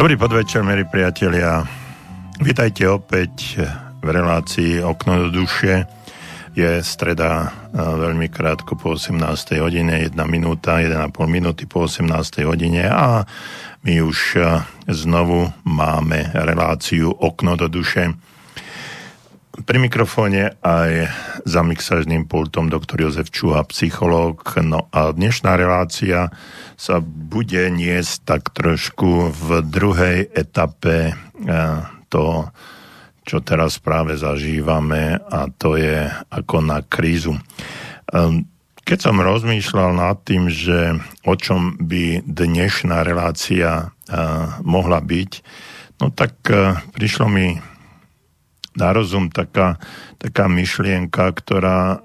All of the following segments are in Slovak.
Dobrý podvečer, milí priatelia. Vítajte opäť v relácii Okno do duše. Je streda veľmi krátko po 18. hodine, 1 minúta, 1,5 minúty po 18. hodine a my už znovu máme reláciu Okno do duše. Pri mikrofóne aj za mixažným pultom doktor Jozef Čuha, psychológ. No a dnešná relácia sa bude niesť tak trošku v druhej etape eh, to, čo teraz práve zažívame a to je ako na krízu. Ehm, keď som rozmýšľal nad tým, že o čom by dnešná relácia eh, mohla byť, no tak eh, prišlo mi na rozum taká, taká myšlienka, ktorá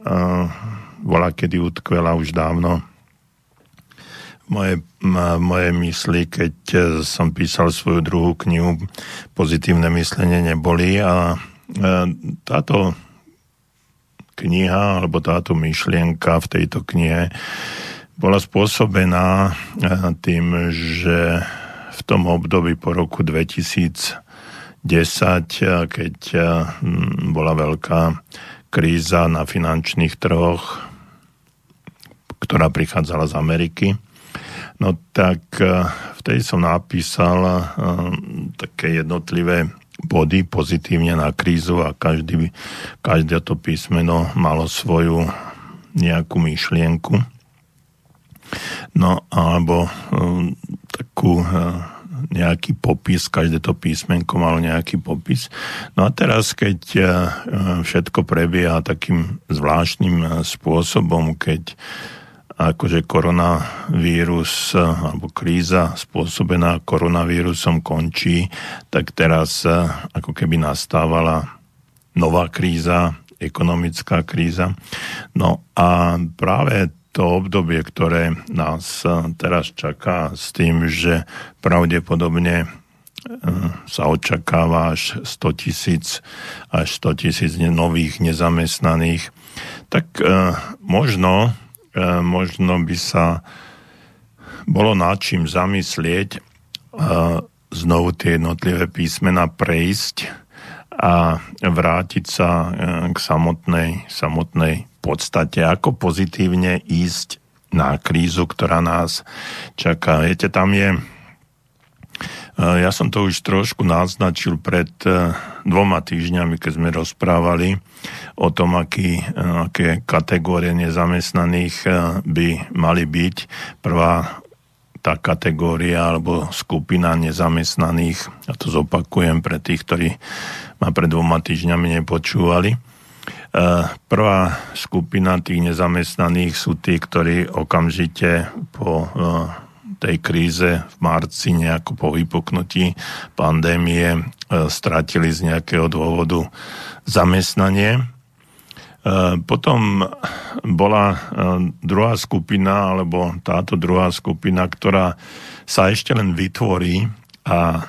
bola kedy utkvela už dávno. Moje, moje mysli, keď e, som písal svoju druhú knihu Pozitívne myslenie neboli a e, táto kniha alebo táto myšlienka v tejto knihe bola spôsobená tým, že v tom období po roku 2010, keď bola veľká kríza na finančných trhoch, ktorá prichádzala z Ameriky, No tak vtedy som napísal také jednotlivé body pozitívne na krízu a každý, každé to písmeno malo svoju nejakú myšlienku. No alebo um, takú uh, nejaký popis, každé to písmenko malo nejaký popis. No a teraz, keď uh, všetko prebieha takým zvláštnym spôsobom, keď akože koronavírus alebo kríza spôsobená koronavírusom končí, tak teraz ako keby nastávala nová kríza, ekonomická kríza. No a práve to obdobie, ktoré nás eh, teraz čaká s tým, že pravdepodobne eh, sa očakáva až 100 tisíc až 100 tisíc nových nezamestnaných, tak možno E, možno by sa bolo nad čím zamyslieť, e, znovu tie jednotlivé písmena prejsť a vrátiť sa e, k samotnej, samotnej podstate, ako pozitívne ísť na krízu, ktorá nás čaká. Viete, tam je ja som to už trošku naznačil pred dvoma týždňami, keď sme rozprávali o tom, aký, aké kategórie nezamestnaných by mali byť. Prvá tá kategória alebo skupina nezamestnaných, a to zopakujem pre tých, ktorí ma pred dvoma týždňami nepočúvali. Prvá skupina tých nezamestnaných sú tí, ktorí okamžite po tej kríze v marci nejako po vypuknutí pandémie e, stratili z nejakého dôvodu zamestnanie. Potom bola druhá skupina, alebo táto druhá skupina, ktorá sa ešte len vytvorí a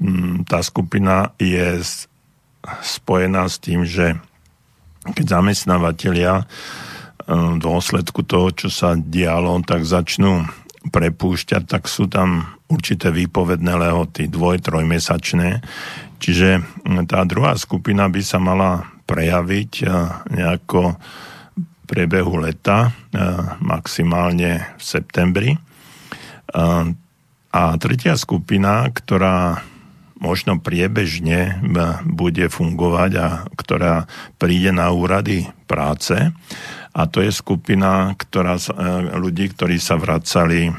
mm, tá skupina je spojená s tým, že keď zamestnávateľia v dôsledku toho, čo sa dialo, tak začnú prepúšťať, tak sú tam určité výpovedné lehoty, dvoj, trojmesačné. Čiže tá druhá skupina by sa mala prejaviť eh, nejako v priebehu leta, eh, maximálne v septembri. A tretia skupina, ktorá možno priebežne bude fungovať a ktorá príde na úrady práce, a to je skupina ktorá, e, ľudí, ktorí sa vracali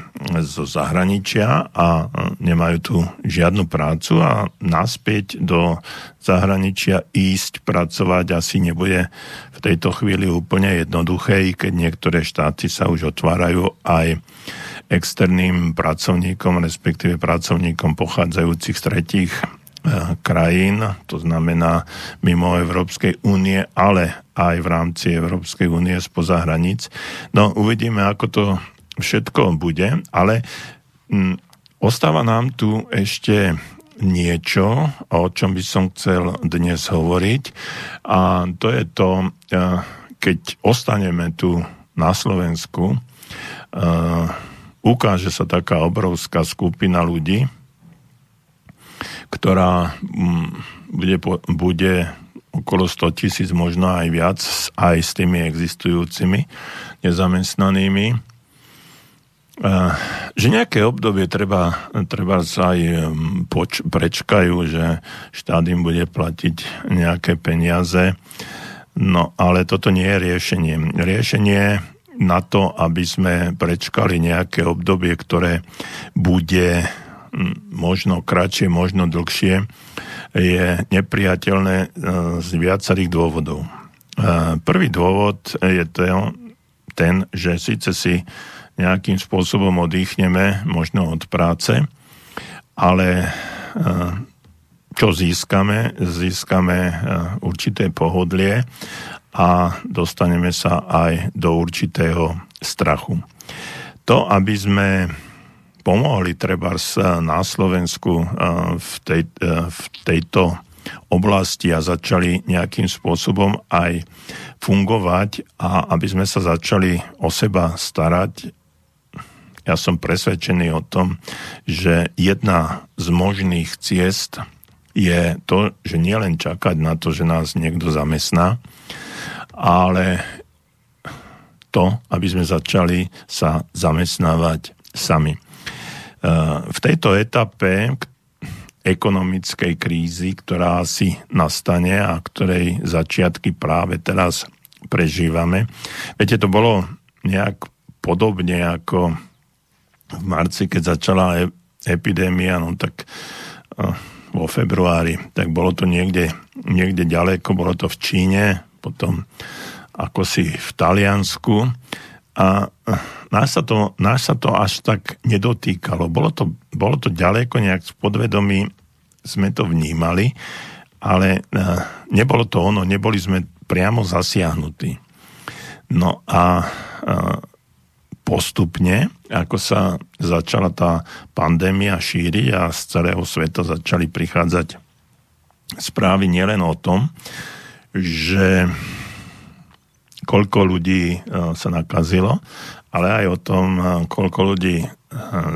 zo zahraničia a e, nemajú tu žiadnu prácu a naspäť do zahraničia ísť pracovať asi nebude v tejto chvíli úplne jednoduché, keď niektoré štáty sa už otvárajú aj externým pracovníkom, respektíve pracovníkom pochádzajúcich z tretích Eh, krajín, to znamená mimo Európskej únie, ale aj v rámci Európskej únie spoza hraníc. No uvidíme, ako to všetko bude, ale m, ostáva nám tu ešte niečo, o čom by som chcel dnes hovoriť a to je to, eh, keď ostaneme tu na Slovensku, eh, ukáže sa taká obrovská skupina ľudí, ktorá mm, bude, bude okolo 100 tisíc, možno aj viac, aj s tými existujúcimi nezamestnanými. Že nejaké obdobie treba, treba sa aj poč, prečkajú, že štát im bude platiť nejaké peniaze. No ale toto nie je riešenie. Riešenie na to, aby sme prečkali nejaké obdobie, ktoré bude možno kratšie, možno dlhšie, je nepriateľné e, z viacerých dôvodov. E, prvý dôvod je ten, že síce si nejakým spôsobom oddychneme, možno od práce, ale e, čo získame? Získame určité pohodlie a dostaneme sa aj do určitého strachu. To, aby sme pomohli treba na Slovensku v, tej, v tejto oblasti a začali nejakým spôsobom aj fungovať a aby sme sa začali o seba starať. Ja som presvedčený o tom, že jedna z možných ciest je to, že nielen čakať na to, že nás niekto zamestná, ale to, aby sme začali sa zamestnávať sami. V tejto etape ekonomickej krízy, ktorá si nastane a ktorej začiatky práve teraz prežívame. Viete, to bolo nejak podobne ako v marci, keď začala e- epidémia, no tak vo februári, tak bolo to niekde, niekde ďaleko, bolo to v Číne, potom ako si v Taliansku a nás sa, to, nás sa to až tak nedotýkalo. Bolo to, bolo to ďaleko, nejak z podvedomí sme to vnímali, ale e, nebolo to ono, neboli sme priamo zasiahnutí. No a e, postupne, ako sa začala tá pandémia šíriť a z celého sveta začali prichádzať správy nielen o tom, že koľko ľudí e, sa nakazilo, ale aj o tom, e, koľko ľudí e,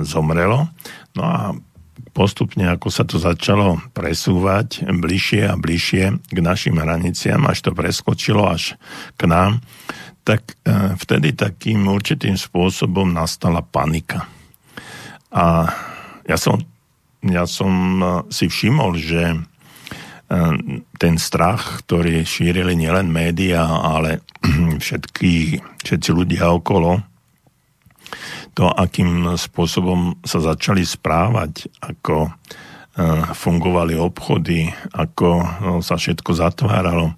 zomrelo. No a postupne, ako sa to začalo presúvať bližšie a bližšie k našim hraniciam, až to preskočilo až k nám, tak vtedy takým určitým spôsobom nastala panika. A ja som, ja som si všimol, že ten strach, ktorý šírili nielen médiá, ale všetky, všetci ľudia okolo, to, akým spôsobom sa začali správať, ako ehm, fungovali obchody, ako no, sa všetko zatváralo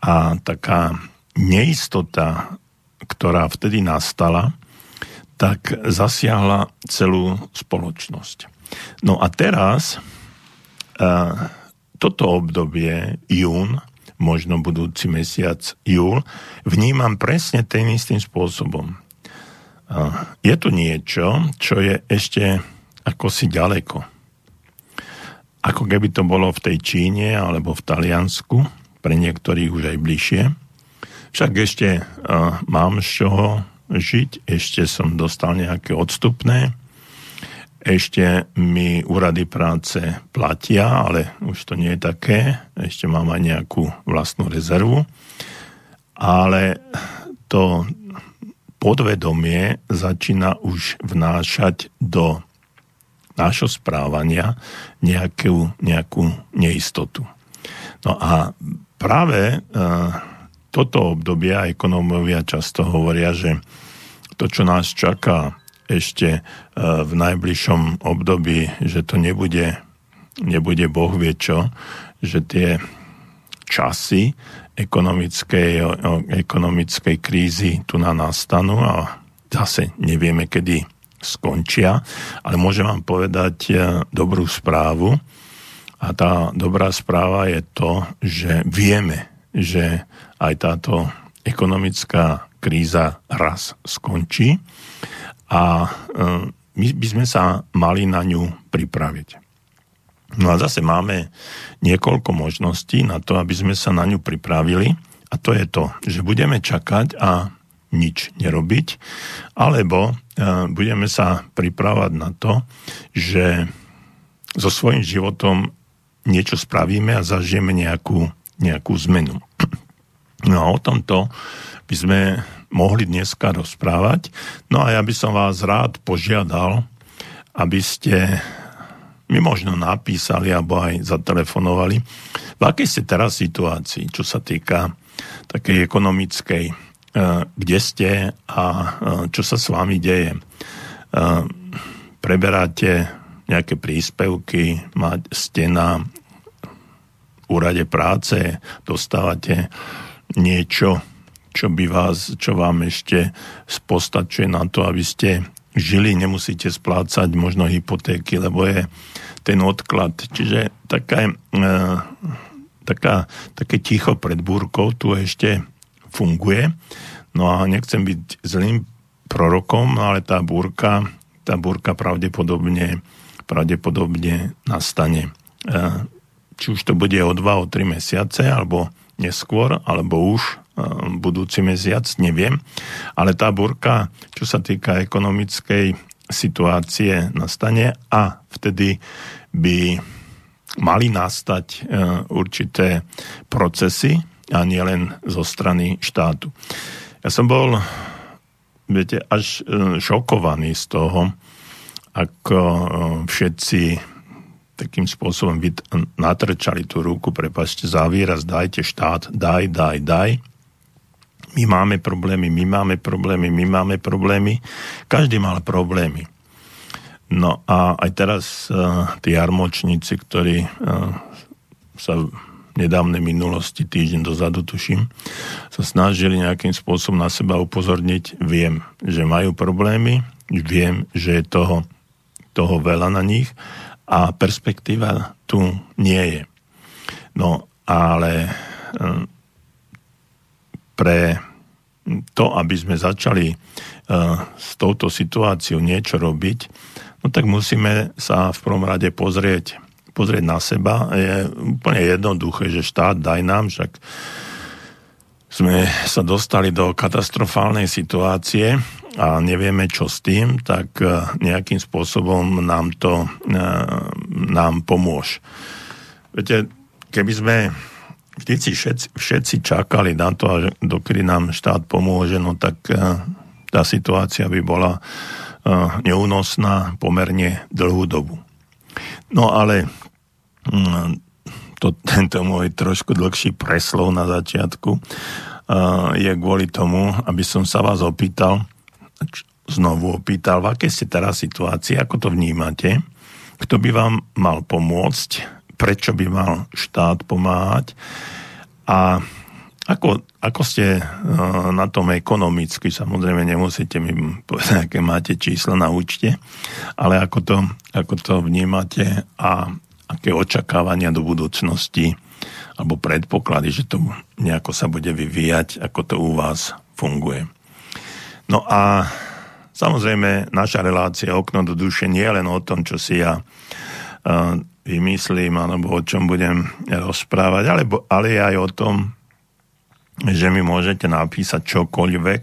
a taká neistota, ktorá vtedy nastala, tak zasiahla celú spoločnosť. No a teraz ehm, toto obdobie, jún, možno budúci mesiac, júl, vnímam presne tým istým spôsobom. Je tu niečo, čo je ešte ako si ďaleko. Ako keby to bolo v tej Číne alebo v Taliansku, pre niektorých už aj bližšie. Však ešte mám z čoho žiť, ešte som dostal nejaké odstupné, ešte mi úrady práce platia, ale už to nie je také. Ešte mám aj nejakú vlastnú rezervu. Ale to podvedomie začína už vnášať do nášho správania nejakú, nejakú neistotu. No a práve e, toto obdobie ekonómovia často hovoria, že to, čo nás čaká ešte e, v najbližšom období, že to nebude, nebude Boh vie čo, že tie časy ekonomickej, ekonomickej krízy tu na nastanú a zase nevieme, kedy skončia, ale môžem vám povedať e, dobrú správu. A tá dobrá správa je to, že vieme, že aj táto ekonomická kríza raz skončí a e, my by sme sa mali na ňu pripraviť. No a zase máme niekoľko možností na to, aby sme sa na ňu pripravili a to je to, že budeme čakať a nič nerobiť, alebo e, budeme sa pripravať na to, že so svojím životom niečo spravíme a zažijeme nejakú, nejakú zmenu. No a o tomto by sme mohli dneska rozprávať. No a ja by som vás rád požiadal, aby ste mi možno napísali alebo aj zatelefonovali, v akej ste teraz situácii, čo sa týka takej ekonomickej, eh, kde ste a eh, čo sa s vami deje. Eh, preberáte nejaké príspevky, ste na úrade práce, dostávate niečo, čo by vás, čo vám ešte postačuje na to, aby ste žili, nemusíte splácať možno hypotéky, lebo je ten odklad. Čiže taká, e, taká, také ticho pred búrkou tu ešte funguje. No a nechcem byť zlým prorokom, ale tá búrka, tá búrka pravdepodobne, pravdepodobne nastane. E, či už to bude o 2, o 3 mesiace, alebo neskôr, alebo už budúci mesiac, neviem. Ale tá burka, čo sa týka ekonomickej situácie, nastane a vtedy by mali nastať uh, určité procesy a nie len zo strany štátu. Ja som bol, viete, až uh, šokovaný z toho, ako všetci takým spôsobom natrčali tú ruku, prepačte za výraz, dajte štát, daj, daj, daj. My máme problémy, my máme problémy, my máme problémy. Každý mal problémy. No a aj teraz uh, tí armočníci, ktorí uh, sa v nedávnej minulosti, týždeň dozadu tuším, sa snažili nejakým spôsobom na seba upozorniť. Viem, že majú problémy, viem, že je toho, toho veľa na nich a perspektíva tu nie je. No ale eh, pre to, aby sme začali eh, s touto situáciou niečo robiť, no tak musíme sa v prvom rade pozrieť, pozrieť na seba. Je úplne jednoduché, že štát daj nám, však sme sa dostali do katastrofálnej situácie a nevieme, čo s tým, tak e, nejakým spôsobom nám to e, nám pomôž. Viete, keby sme vždycky všetci, všetci čakali na to, dokedy nám štát pomôže, no tak e, tá situácia by bola neúnosná pomerne dlhú dobu. No ale mm, to, tento môj trošku dlhší preslov na začiatku je kvôli tomu, aby som sa vás opýtal, znovu opýtal, v akej ste teraz situácii, ako to vnímate, kto by vám mal pomôcť, prečo by mal štát pomáhať a ako, ako ste na tom ekonomicky, samozrejme nemusíte mi povedať, aké máte čísla na účte, ale ako to, ako to vnímate a aké očakávania do budúcnosti alebo predpoklady, že to nejako sa bude vyvíjať, ako to u vás funguje. No a samozrejme naša relácia Okno do duše nie je len o tom, čo si ja vymyslím alebo o čom budem rozprávať, alebo, ale aj o tom, že mi môžete napísať čokoľvek,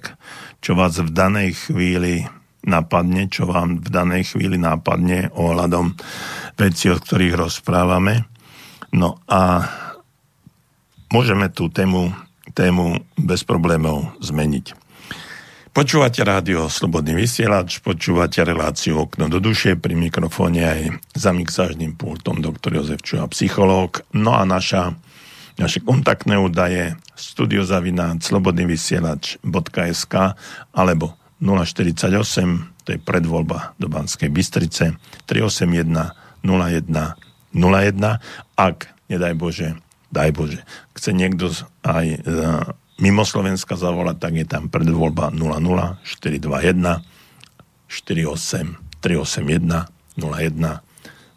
čo vás v danej chvíli napadne, čo vám v danej chvíli napadne ohľadom veci, o ktorých rozprávame. No a môžeme tú tému, tému bez problémov zmeniť. Počúvate rádio Slobodný vysielač, počúvate reláciu Okno do duše, pri mikrofóne aj za mixážnym pultom doktor Jozef Čuha, psychológ. No a naša, naše kontaktné údaje studiozavináč slobodnyvysielač.sk alebo 048, to je predvoľba do Banskej Bystrice, 381 01 01. Ak, nedaj Bože, daj Bože, chce niekto aj e, mimo Slovenska zavolať, tak je tam predvoľba 00 421 48 381 01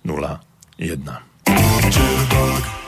01.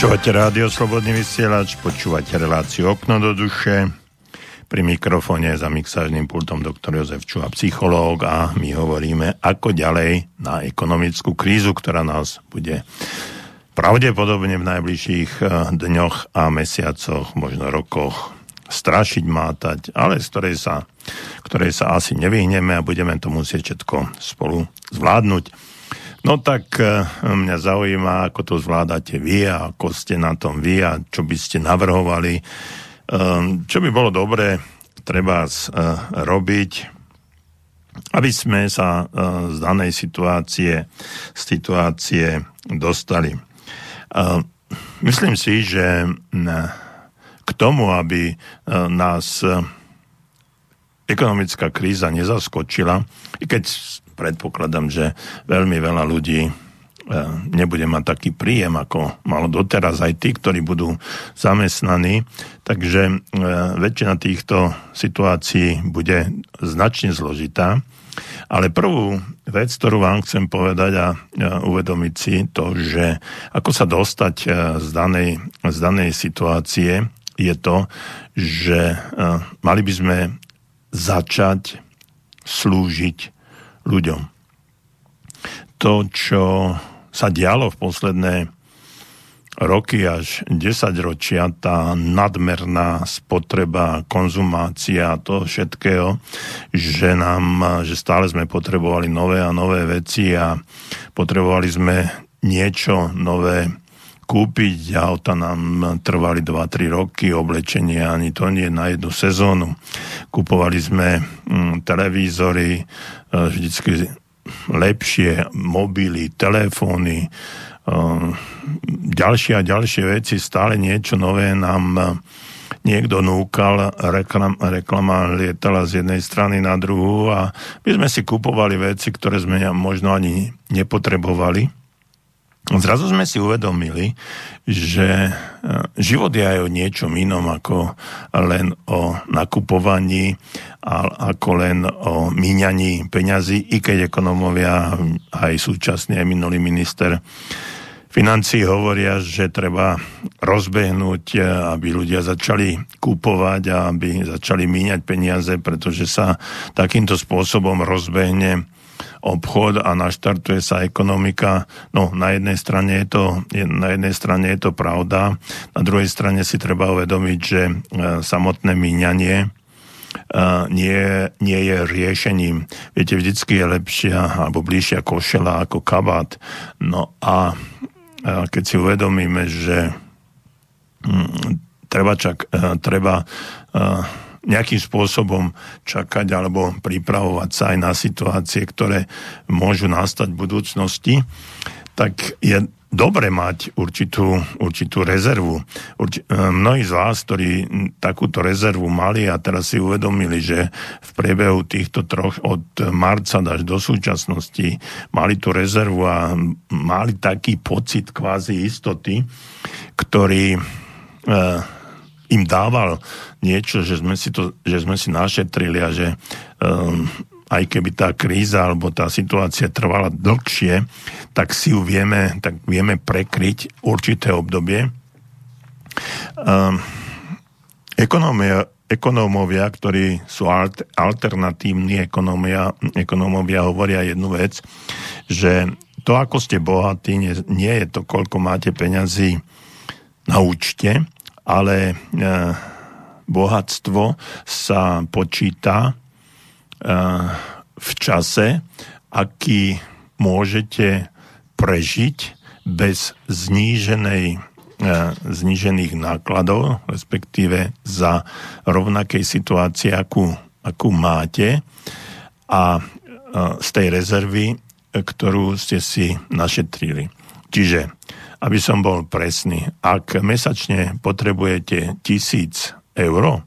Počúvate rádio Slobodný vysielač, počúvate reláciu Okno do duše. Pri mikrofóne za mixážnym pultom doktor Jozef Čuha, psychológ a my hovoríme, ako ďalej na ekonomickú krízu, ktorá nás bude pravdepodobne v najbližších eh, dňoch a mesiacoch, možno rokoch strašiť, mátať, ale z ktorej sa, ktorej sa asi nevyhneme a budeme to musieť všetko spolu zvládnuť. No tak e, mňa zaujíma, ako to zvládate vy a ako ste na tom vy a čo by ste navrhovali. E, čo by bolo dobré treba e, robiť, aby sme sa z danej situácie, situácie dostali. Myslím si, že k tomu, aby nás ekonomická kríza nezaskočila, i keď predpokladám, že veľmi veľa ľudí e, nebude mať taký príjem, ako malo doteraz aj tí, ktorí budú zamestnaní. Takže e, väčšina týchto situácií bude značne zložitá. Ale prvú vec, ktorú vám chcem povedať a uvedomiť si to, že ako sa dostať e, z danej, z danej situácie, je to, že mali by sme začať slúžiť ľuďom. To, čo sa dialo v posledné roky až 10 ročia, tá nadmerná spotreba, konzumácia to všetkého, že nám, že stále sme potrebovali nové a nové veci a potrebovali sme niečo nové kúpiť. Auta nám trvali 2-3 roky, oblečenie ani to nie na jednu sezónu. Kupovali sme mm, televízory, e, vždycky lepšie mobily, telefóny, e, ďalšie a ďalšie veci, stále niečo nové nám e, niekto núkal, reklam, reklama lietala z jednej strany na druhú a my sme si kupovali veci, ktoré sme možno ani nepotrebovali Zrazu sme si uvedomili, že e, život je aj o niečom inom ako len o nakupovaní a ako len o míňaní peňazí, i keď ekonomovia aj súčasne aj minulý minister financí hovoria, že treba rozbehnúť, e, aby ľudia začali kúpovať a aby začali míňať peniaze, pretože sa takýmto spôsobom rozbehne obchod a naštartuje sa ekonomika. No, na jednej strane je to, na jednej strane je to pravda, na druhej strane si treba uvedomiť, že e, samotné míňanie e, nie, nie je riešením. Viete, vždycky je lepšia alebo bližšia košela ako kabát. No a keď si uvedomíme, že mm, treba, čak, e, treba nejakým spôsobom čakať alebo pripravovať sa aj na situácie, ktoré môžu nastať v budúcnosti, tak je dobre mať určitú, určitú rezervu. Urči, e, mnohí z vás, ktorí takúto rezervu mali a teraz si uvedomili, že v priebehu týchto troch od marca až do súčasnosti mali tú rezervu a mali taký pocit kvázi istoty, ktorý e, im dával niečo, že sme si, to, že sme si našetrili a že um, aj keby tá kríza alebo tá situácia trvala dlhšie, tak si ju vieme, tak vieme prekryť určité obdobie. Um, ekonómia, ekonómovia, ktorí sú alt, alternatívni ekonómia, ekonómovia hovoria jednu vec, že to, ako ste bohatí, nie, nie je to, koľko máte peňazí na účte, ale e, bohatstvo sa počíta e, v čase, aký môžete prežiť bez zníženej, e, znížených nákladov, respektíve za rovnakej situácie, akú, akú máte a z tej rezervy, ktorú ste si našetrili. Čiže aby som bol presný, ak mesačne potrebujete tisíc eur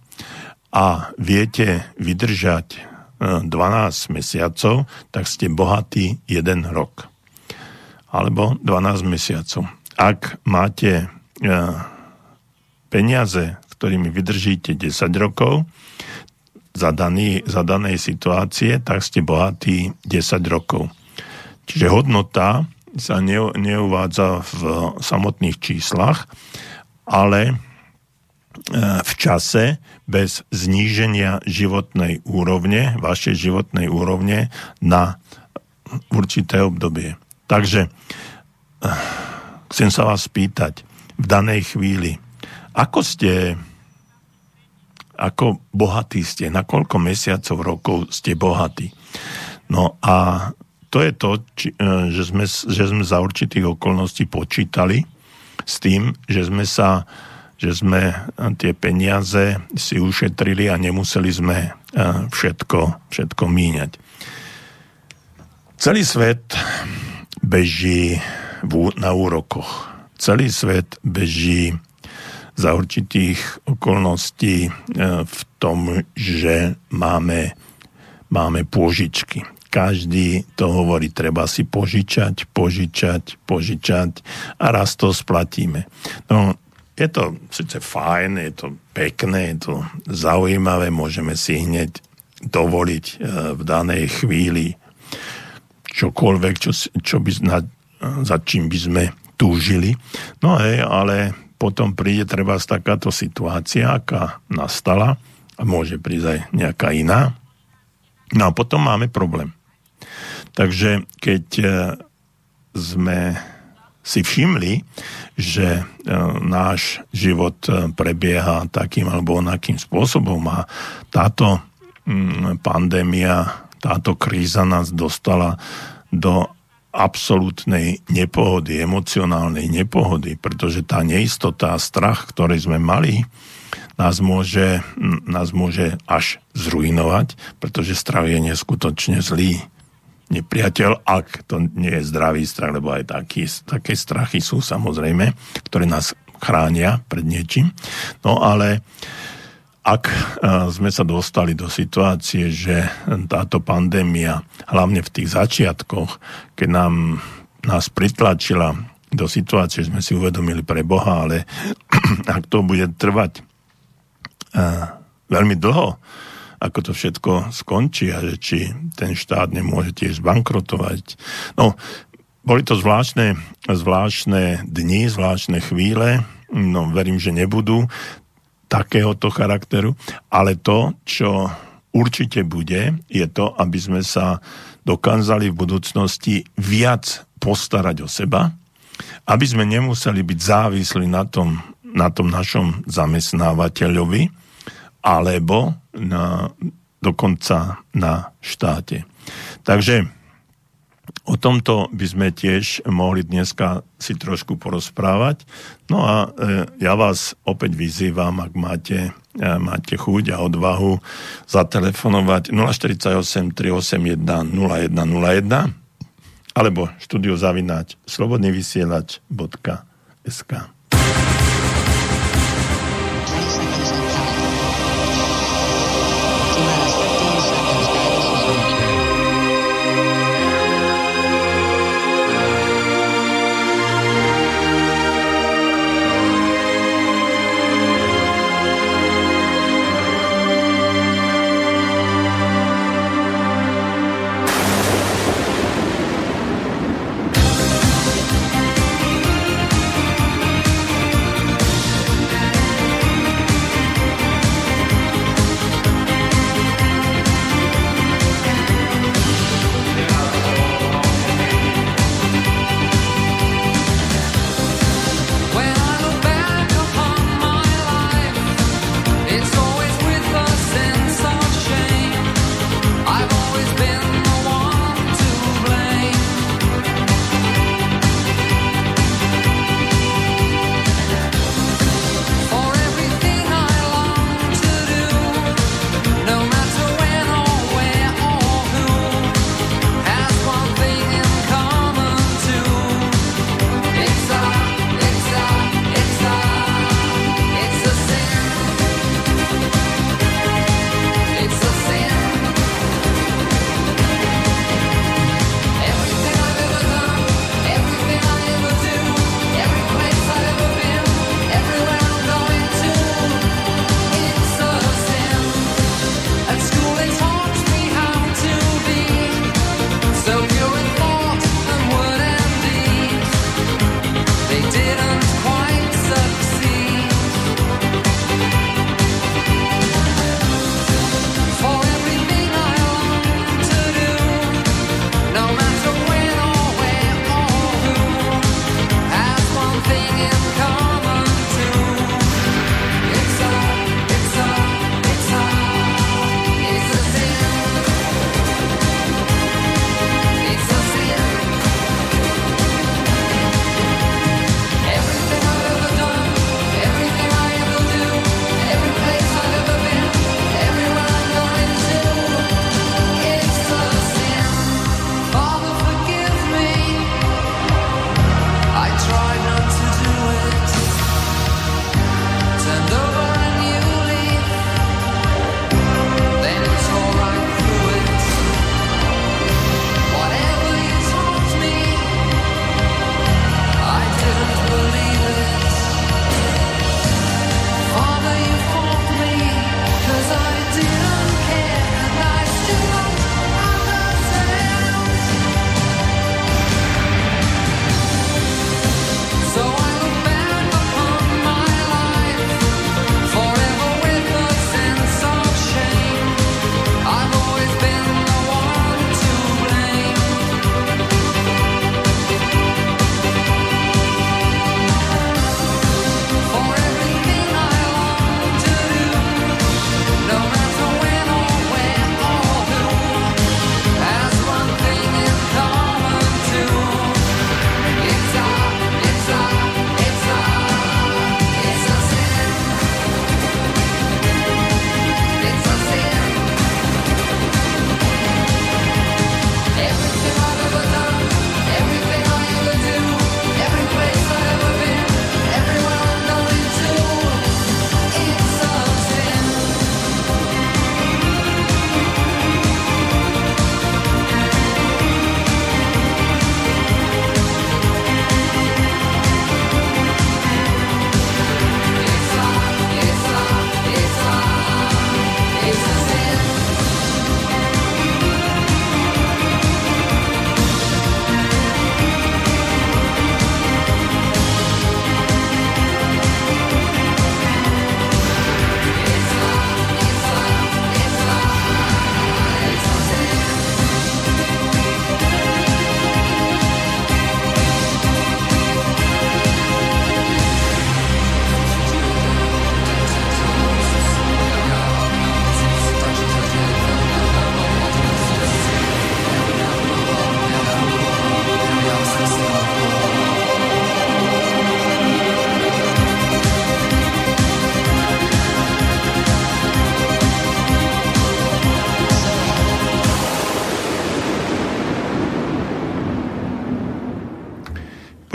a viete vydržať 12 e, mesiacov, tak ste bohatí jeden rok. Alebo 12 mesiacov. Ak máte e, peniaze, s ktorými vydržíte 10 rokov, za, daný, za danej situácie, tak ste bohatí 10 rokov. Čiže hodnota sa neuvádza v samotných číslach, ale v čase bez zníženia životnej úrovne, vašej životnej úrovne na určité obdobie. Takže chcem sa vás spýtať v danej chvíli, ako ste, ako bohatí ste, na koľko mesiacov, rokov ste bohatí. No a to je to, či, že, sme, že sme za určitých okolností počítali s tým, že sme sa že sme tie peniaze si ušetrili a nemuseli sme všetko, všetko míňať. Celý svet beží na úrokoch. Celý svet beží za určitých okolností v tom, že máme, máme pôžičky. Každý to hovorí, treba si požičať, požičať, požičať a raz to splatíme. No, je to síce fajn, je to pekné, je to zaujímavé, môžeme si hneď dovoliť e, v danej chvíli čokoľvek, čo, čo by, na, za čím by sme túžili. No hej, ale potom príde treba takáto situácia, aká nastala a môže prísť aj nejaká iná. No a potom máme problém. Takže keď e, sme si všimli, že e, náš život e, prebieha takým alebo onakým spôsobom a táto mm, pandémia, táto kríza nás dostala do absolútnej nepohody, emocionálnej nepohody, pretože tá neistota a strach, ktorý sme mali, nás môže, nás môže až zrujnovať, pretože strach je neskutočne zlý nepriateľ, ak to nie je zdravý strach, lebo aj taký, také strachy sú samozrejme, ktoré nás chránia pred niečím. No ale ak e, sme sa dostali do situácie, že táto pandémia, hlavne v tých začiatkoch, keď nám, nás pritlačila do situácie, že sme si uvedomili pre Boha, ale ak to bude trvať uh, veľmi dlho, ako to všetko skončí a že či ten štát nemôže tiež zbankrotovať. No, boli to zvláštne, zvláštne dni, zvláštne chvíle, no verím, že nebudú takéhoto charakteru, ale to, čo určite bude, je to, aby sme sa dokázali v budúcnosti viac postarať o seba, aby sme nemuseli byť závislí na tom, na tom našom zamestnávateľovi, alebo na, dokonca na štáte. Takže o tomto by sme tiež mohli dneska si trošku porozprávať. No a e, ja vás opäť vyzývam, ak máte, e, máte chuť a odvahu zatelefonovať 048 381 0101 alebo štúdiozavináč slobodnyvysielač.sk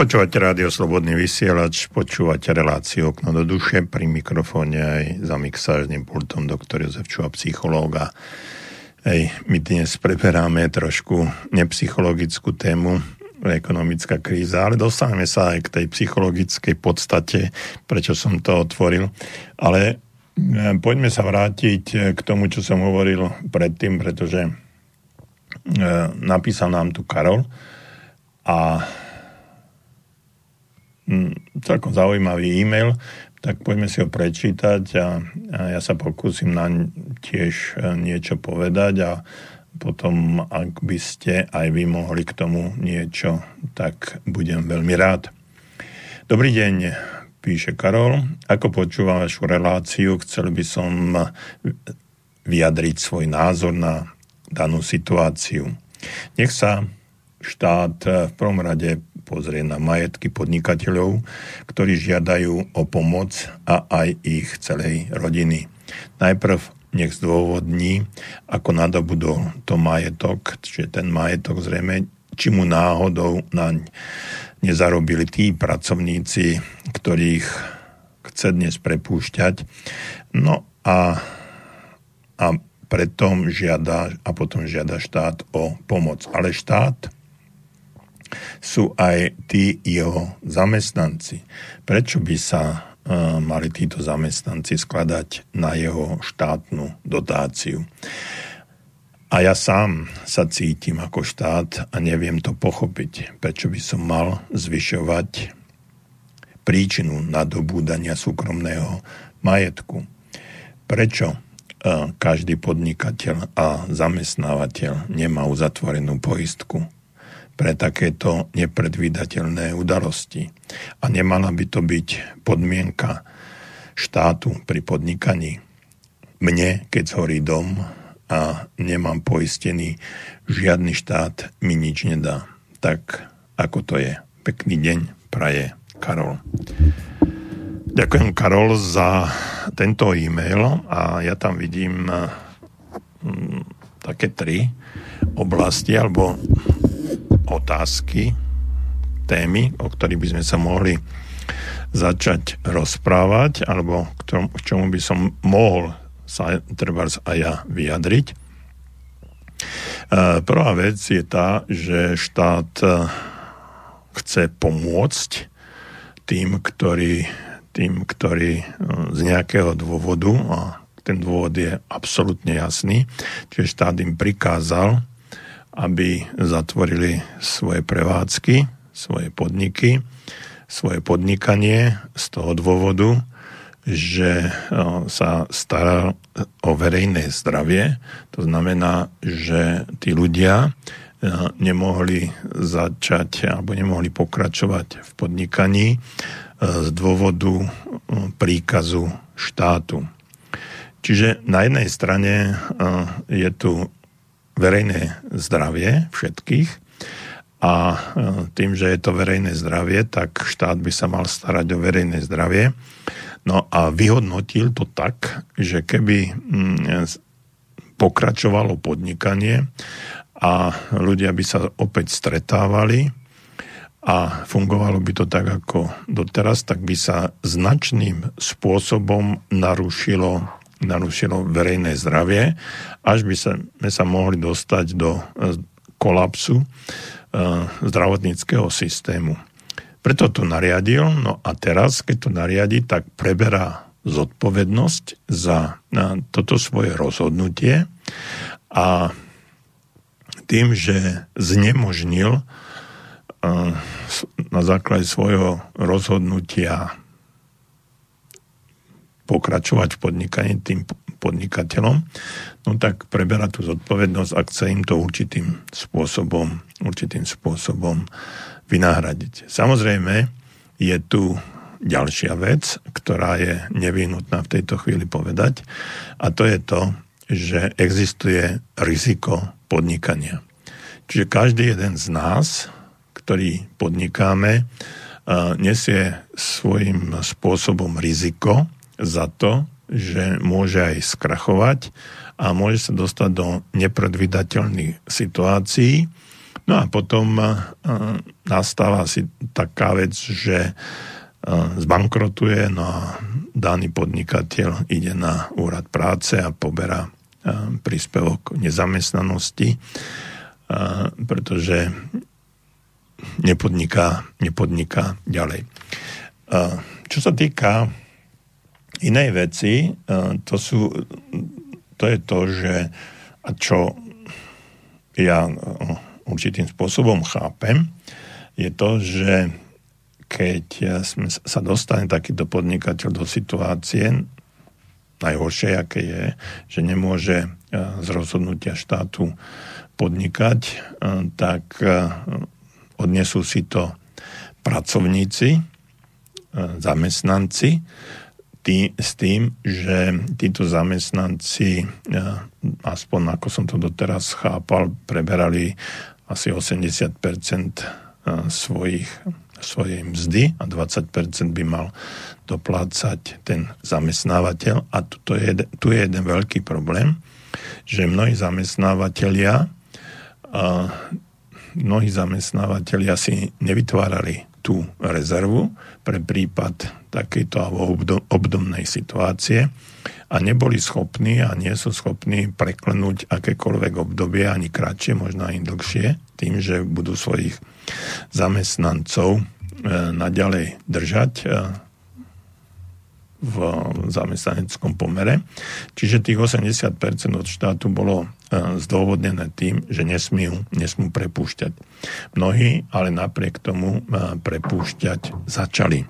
Počúvate rádio Slobodný vysielač, počúvate reláciu Okno do duše, pri mikrofóne aj za mixážnym pultom doktor Jozef Čuha, psychológa. Hej, my dnes preberáme trošku nepsychologickú tému, ekonomická kríza, ale dostávame sa aj k tej psychologickej podstate, prečo som to otvoril. Ale e, poďme sa vrátiť k tomu, čo som hovoril predtým, pretože e, napísal nám tu Karol a celkom zaujímavý e-mail, tak poďme si ho prečítať a, a ja sa pokúsim na tiež e, niečo povedať a potom, ak by ste aj vy mohli k tomu niečo, tak budem veľmi rád. Dobrý deň, píše Karol. Ako počúvam vašu reláciu, chcel by som vyjadriť svoj názor na danú situáciu. Nech sa štát v prvom rade pozrie na majetky podnikateľov, ktorí žiadajú o pomoc a aj ich celej rodiny. Najprv nech zdôvodní, ako nadobudol to majetok, čiže ten majetok zrejme, či mu náhodou naň nezarobili tí pracovníci, ktorých chce dnes prepúšťať. No a, a preto žiada a potom žiada štát o pomoc. Ale štát sú aj tí jeho zamestnanci. Prečo by sa uh, mali títo zamestnanci skladať na jeho štátnu dotáciu? A ja sám sa cítim ako štát a neviem to pochopiť, prečo by som mal zvyšovať príčinu nadobúdania súkromného majetku. Prečo uh, každý podnikateľ a zamestnávateľ nemá uzatvorenú poistku pre takéto nepredvídateľné udalosti. A nemala by to byť podmienka štátu pri podnikaní. Mne, keď zhorí dom a nemám poistený, žiadny štát mi nič nedá. Tak ako to je. Pekný deň, praje Karol. Ďakujem Karol za tento e-mail a ja tam vidím mm, také tri oblasti alebo otázky, témy, o ktorých by sme sa mohli začať rozprávať, alebo k, tomu, k čomu by som mohol sa treba aj ja vyjadriť. E, prvá vec je tá, že štát e, chce pomôcť tým, ktorí, tým, ktorí e, z nejakého dôvodu, a ten dôvod je absolútne jasný, čiže štát im prikázal aby zatvorili svoje prevádzky, svoje podniky, svoje podnikanie z toho dôvodu, že sa stará o verejné zdravie. To znamená, že tí ľudia nemohli začať alebo nemohli pokračovať v podnikaní z dôvodu príkazu štátu. Čiže na jednej strane je tu verejné zdravie všetkých a e, tým, že je to verejné zdravie, tak štát by sa mal starať o verejné zdravie. No a vyhodnotil to tak, že keby mm, pokračovalo podnikanie a ľudia by sa opäť stretávali a fungovalo by to tak ako doteraz, tak by sa značným spôsobom narušilo narušilo verejné zdravie, až by sme sa mohli dostať do e, kolapsu e, zdravotníckého systému. Preto to nariadil, no a teraz, keď to nariadi, tak preberá zodpovednosť za toto svoje rozhodnutie a tým, že znemožnil e, na základe svojho rozhodnutia pokračovať v podnikaní tým podnikateľom, no tak preberá tú zodpovednosť a chce im to určitým spôsobom, určitým spôsobom vynahradiť. Samozrejme, je tu ďalšia vec, ktorá je nevyhnutná v tejto chvíli povedať, a to je to, že existuje riziko podnikania. Čiže každý jeden z nás, ktorý podnikáme, nesie svojím spôsobom riziko, za to, že môže aj skrachovať a môže sa dostať do nepredvydateľných situácií. No a potom nastáva si taká vec, že zbankrotuje, no a daný podnikateľ ide na úrad práce a poberá príspevok nezamestnanosti, pretože nepodniká, nepodniká ďalej. Čo sa týka inej veci, to, sú, to je to, že čo ja určitým spôsobom chápem, je to, že keď sme sa dostane takýto podnikateľ do situácie, najhoršie, aké je, že nemôže z rozhodnutia štátu podnikať, tak odnesú si to pracovníci, zamestnanci, tý, s tým, že títo zamestnanci, aspoň ako som to doteraz chápal, preberali asi 80% svojich, svojej mzdy a 20% by mal doplácať ten zamestnávateľ. A tu je, tu je jeden veľký problém, že mnohí zamestnávateľia mnohí zamestnávateľia si nevytvárali tú rezervu pre prípad takejto alebo obdobnej situácie a neboli schopní a nie sú schopní preklenúť akékoľvek obdobie, ani kratšie, možno ani dlhšie, tým, že budú svojich zamestnancov e, naďalej držať e, v zamestnaneckom pomere. Čiže tých 80% od štátu bolo zdôvodnené tým, že nesmú, nesmú prepúšťať. Mnohí ale napriek tomu e, prepúšťať začali.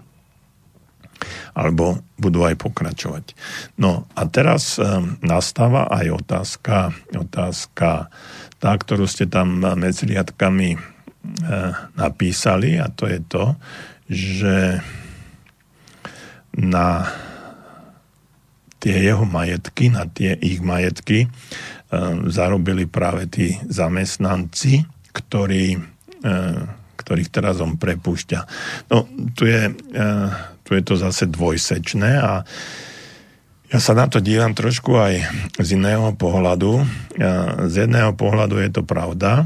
Alebo budú aj pokračovať. No a teraz e, nastáva aj otázka, otázka tá, ktorú ste tam medzi riadkami napísali a to je to, že na tie jeho majetky, na tie ich majetky zarobili práve tí zamestnanci, ktorí, e, ktorých teraz on prepúšťa. No, tu je, e, tu je to zase dvojsečné a ja sa na to dívam trošku aj z iného pohľadu. Z jedného pohľadu je to pravda,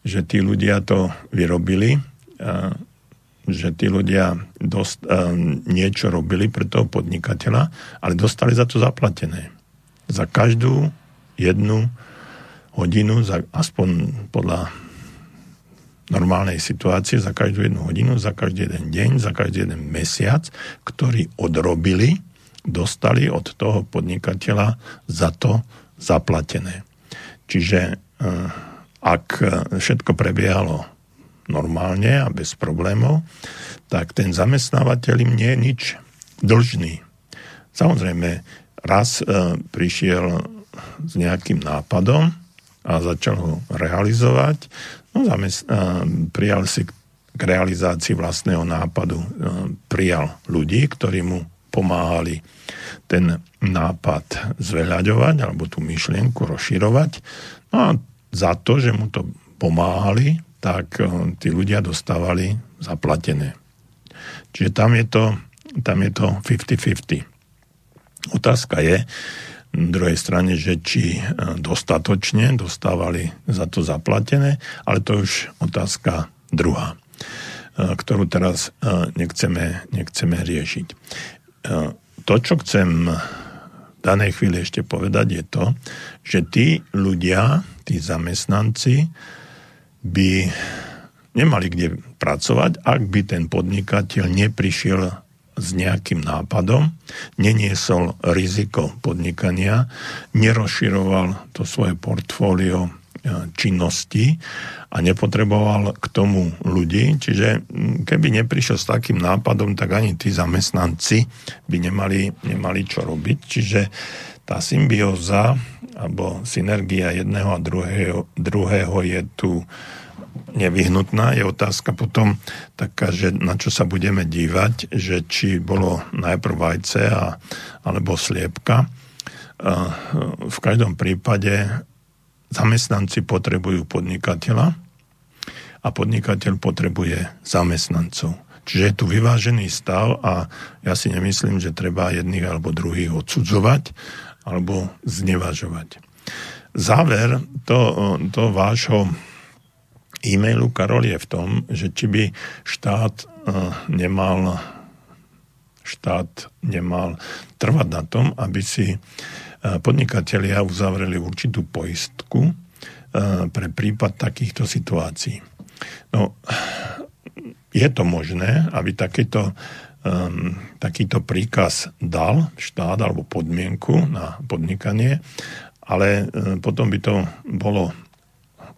že tí ľudia to vyrobili, že tí ľudia dost, niečo robili pre toho podnikateľa, ale dostali za to zaplatené. Za každú jednu hodinu, za, aspoň podľa normálnej situácie, za každú jednu hodinu, za každý jeden deň, za každý jeden mesiac, ktorý odrobili, dostali od toho podnikateľa za to zaplatené. Čiže uh, ak všetko prebiehalo normálne a bez problémov, tak ten zamestnávateľ im nie je nič dlžný. Samozrejme, raz e, prišiel s nejakým nápadom a začal ho realizovať, no, zamest- e, prijal si k realizácii vlastného nápadu, e, prijal ľudí, ktorí mu pomáhali ten nápad zveľaďovať alebo tú myšlienku rozširovať. No a za to, že mu to pomáhali, tak eh, tí ľudia dostávali zaplatené. Čiže tam je to, tam je to 50-50. Otázka je druhej strane, že či eh, dostatočne dostávali za to zaplatené, ale to už otázka druhá, eh, ktorú teraz nechceme, nechceme riešiť. To, čo chcem v danej chvíli ešte povedať, je to, že tí ľudia, tí zamestnanci, by nemali kde pracovať, ak by ten podnikateľ neprišiel s nejakým nápadom, neniesol riziko podnikania, nerozširoval to svoje portfólio e, činnosti a nepotreboval k tomu ľudí. Čiže keby neprišiel s takým nápadom, tak ani tí zamestnanci by nemali, nemali čo robiť. Čiže tá symbióza alebo synergia jedného a druhého, druhého je tu nevyhnutná. Je otázka potom taká, že na čo sa budeme dívať, že či bolo najprv vajce a, alebo sliepka. V každom prípade zamestnanci potrebujú podnikateľa a podnikateľ potrebuje zamestnancov. Čiže je tu vyvážený stav a ja si nemyslím, že treba jedných alebo druhých odsudzovať alebo znevažovať. Záver to, to vášho e-mailu Karol je v tom, že či by štát e, nemal štát nemal trvať na tom, aby si e, podnikatelia uzavreli určitú poistku e, pre prípad takýchto situácií. No, je to možné, aby takýto, um, takýto príkaz dal štát alebo podmienku na podnikanie, ale um, potom by to bolo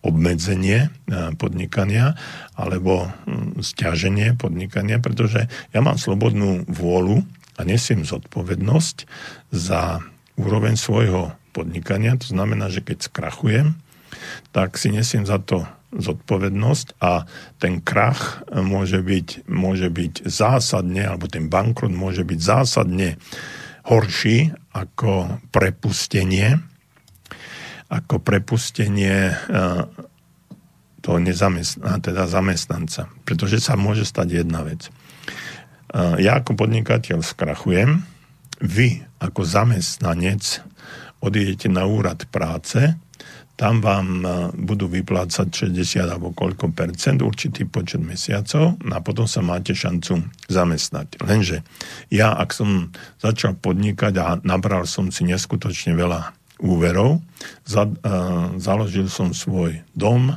obmedzenie podnikania alebo stiaženie podnikania, pretože ja mám slobodnú vôľu a nesiem zodpovednosť za úroveň svojho podnikania. To znamená, že keď skrachujem, tak si nesiem za to zodpovednosť a ten krach môže byť, môže byť zásadne, alebo ten bankrot môže byť zásadne horší ako prepustenie, ako prepustenie e, toho nezamestnanca, teda zamestnanca. Pretože sa môže stať jedna vec. E, ja ako podnikateľ skrachujem, vy ako zamestnanec odídete na úrad práce tam vám e, budú vyplácať 60 alebo koľko percent, určitý počet mesiacov a potom sa máte šancu zamestnať. Lenže ja, ak som začal podnikať a nabral som si neskutočne veľa úverov, za, uh, založil som svoj dom,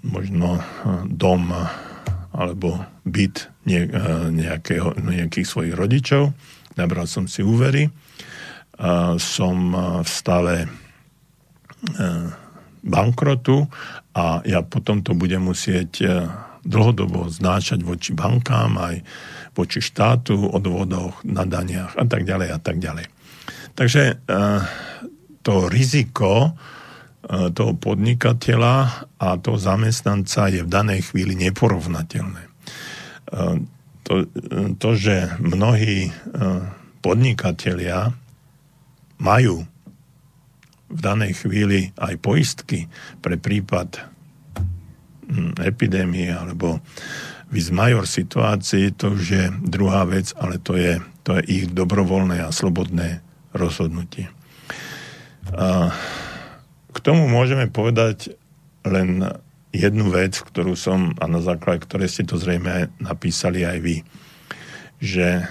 možno e, dom alebo byt nejakého, nejakých svojich rodičov, nabral som si úvery, som v stave bankrotu a ja potom to budem musieť dlhodobo znášať voči bankám, aj voči štátu, odvodoch, na daniach a tak ďalej a tak ďalej. Takže e, to riziko toho podnikateľa a toho zamestnanca je v danej chvíli neporovnateľné. To, to že mnohí podnikatelia majú v danej chvíli aj poistky pre prípad epidémie alebo vis major situácii, to už je druhá vec, ale to je, to je ich dobrovoľné a slobodné rozhodnutie. A k tomu môžeme povedať len jednu vec, ktorú som, a na základe ktorej ste to zrejme napísali aj vy, že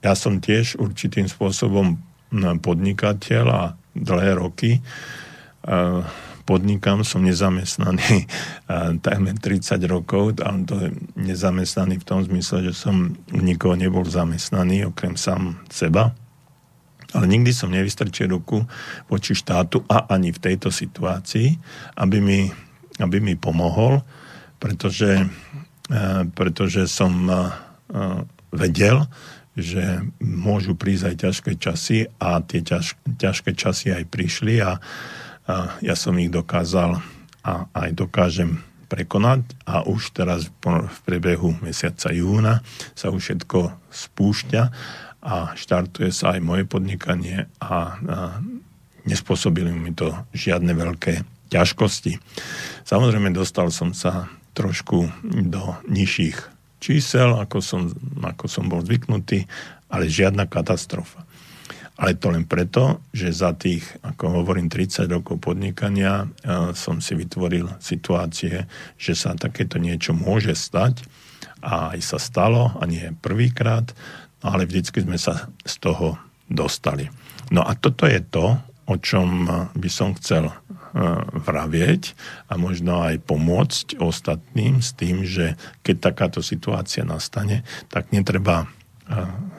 ja som tiež určitým spôsobom podnikateľ a dlhé roky. Podnikám, som nezamestnaný takmer 30 rokov, ale to je nezamestnaný v tom zmysle, že som nikoho nebol zamestnaný, okrem sám seba. Ale nikdy som nevystrčil ruku voči štátu a ani v tejto situácii, aby mi, aby mi pomohol, pretože, pretože som vedel, že môžu prísť aj ťažké časy a tie ťaž, ťažké časy aj prišli a, a ja som ich dokázal a aj dokážem prekonať a už teraz v priebehu mesiaca júna sa už všetko spúšťa a štartuje sa aj moje podnikanie a, a nespôsobili mi to žiadne veľké ťažkosti. Samozrejme dostal som sa trošku do nižších čísel, ako som, ako som bol zvyknutý, ale žiadna katastrofa. Ale to len preto, že za tých, ako hovorím, 30 rokov podnikania ja som si vytvoril situácie, že sa takéto niečo môže stať a aj sa stalo a nie prvýkrát, ale vždycky sme sa z toho dostali. No a toto je to, o čom by som chcel E, vravieť a možno aj pomôcť ostatným s tým, že keď takáto situácia nastane, tak netreba e,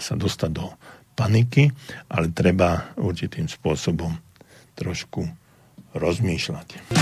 sa dostať do paniky, ale treba určitým spôsobom trošku rozmýšľať.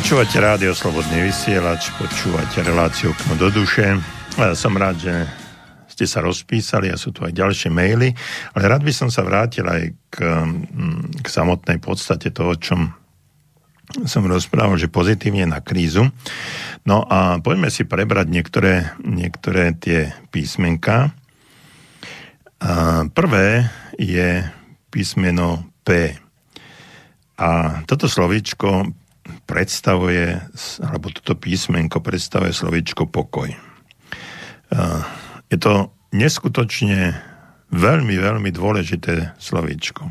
Počúvate rádio Slobodný vysielač, počúvate reláciu Okno do duše. Ja som rád, že ste sa rozpísali a sú tu aj ďalšie maily, ale rád by som sa vrátil aj k, mm, k samotnej podstate toho, o čom som rozprával, že pozitívne na krízu. No a poďme si prebrať niektoré, niektoré tie písmenka. Prvé je písmeno P. A toto slovíčko predstavuje, alebo toto písmenko predstavuje slovičko pokoj. Je to neskutočne veľmi, veľmi dôležité slovičko.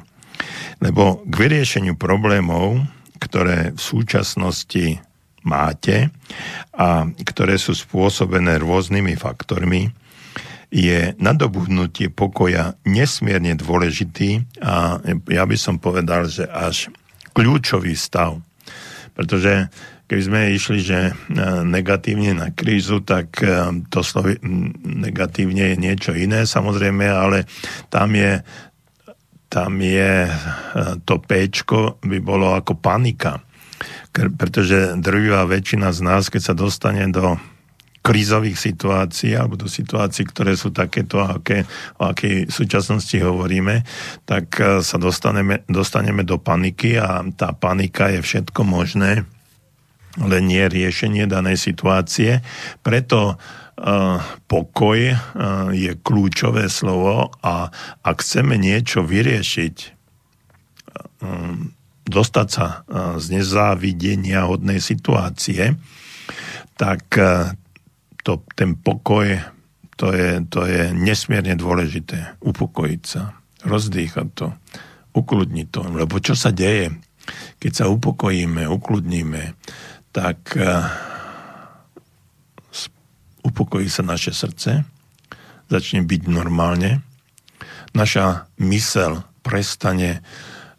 Lebo k vyriešeniu problémov, ktoré v súčasnosti máte a ktoré sú spôsobené rôznymi faktormi, je nadobudnutie pokoja nesmierne dôležitý a ja by som povedal, že až kľúčový stav pretože keby sme išli, že e, negatívne na krízu, tak e, to slovi, negatívne je niečo iné samozrejme, ale tam je, tam je e, to péčko by bolo ako panika. Pretože drvivá väčšina z nás, keď sa dostane do krízových situácií alebo do situácií, ktoré sú takéto, aké, o akej súčasnosti hovoríme, tak e, sa dostaneme, dostaneme do paniky a tá panika je všetko možné, ale nie riešenie danej situácie. Preto uh, pokoj uh, je kľúčové slovo a ak chceme niečo vyriešiť, dostať sa z nezávidenia hodnej situácie, tak to, ten pokoj, to je, to je nesmierne dôležité. Upokojiť sa, rozdýchať to, ukludniť to. Lebo čo sa deje, keď sa upokojíme, ukludníme, tak uh, upokojí sa naše srdce, začne byť normálne, naša mysel prestane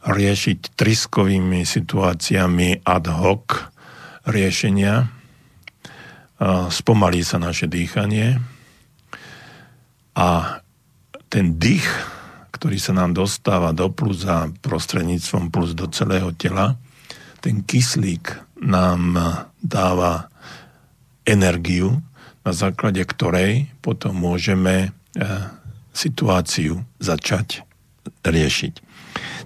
riešiť triskovými situáciami ad hoc riešenia, spomalí sa naše dýchanie a ten dých, ktorý sa nám dostáva do plusa prostredníctvom plus do celého tela, ten kyslík nám dáva energiu, na základe ktorej potom môžeme e, situáciu začať riešiť.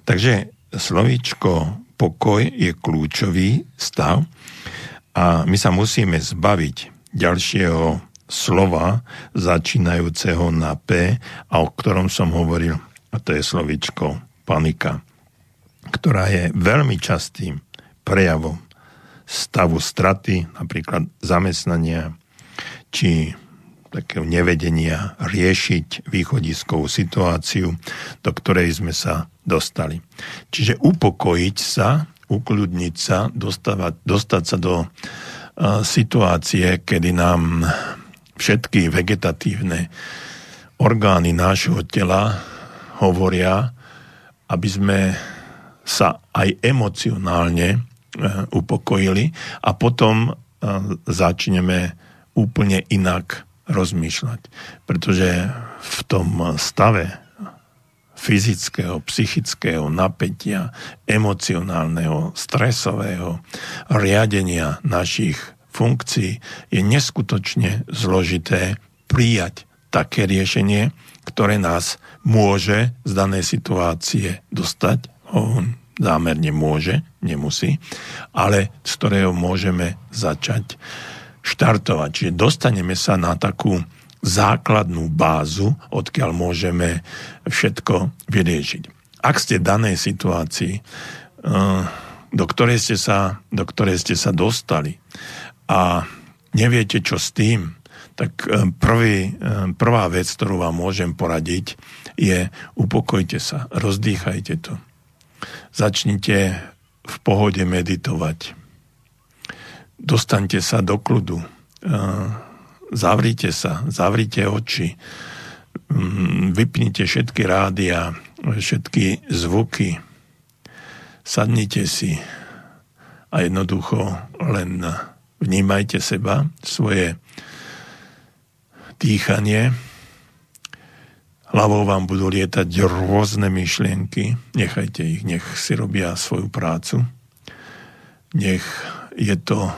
Takže slovíčko pokoj je kľúčový stav, a my sa musíme zbaviť ďalšieho slova začínajúceho na P a o ktorom som hovoril, a to je slovičko panika, ktorá je veľmi častým prejavom stavu straty, napríklad zamestnania, či takého nevedenia riešiť východiskovú situáciu, do ktorej sme sa dostali. Čiže upokojiť sa ukľudniť sa, dostávať, dostať sa do situácie, kedy nám všetky vegetatívne orgány nášho tela hovoria, aby sme sa aj emocionálne uh, upokojili a potom uh, začneme úplne inak rozmýšľať. Pretože v tom stave fyzického, psychického napätia, emocionálneho, stresového riadenia našich funkcií je neskutočne zložité prijať také riešenie, ktoré nás môže z danej situácie dostať. On zámerne môže, nemusí, ale z ktorého môžeme začať štartovať. Čiže dostaneme sa na takú základnú bázu, odkiaľ môžeme všetko vyriešiť. Ak ste danej situácii, eh, do ktorej ste sa, do ktorej ste sa dostali a neviete, čo s tým, tak eh, prvý, eh, prvá vec, ktorú vám môžem poradiť, je upokojte sa, rozdýchajte to. Začnite v pohode meditovať. Dostaňte sa do kľudu zavrite sa, zavrite oči, mm, vypnite všetky rádia, všetky zvuky, sadnite si a jednoducho len vnímajte seba, svoje dýchanie. Hlavou vám budú lietať rôzne myšlienky, nechajte ich, nech si robia svoju prácu. Nech je to,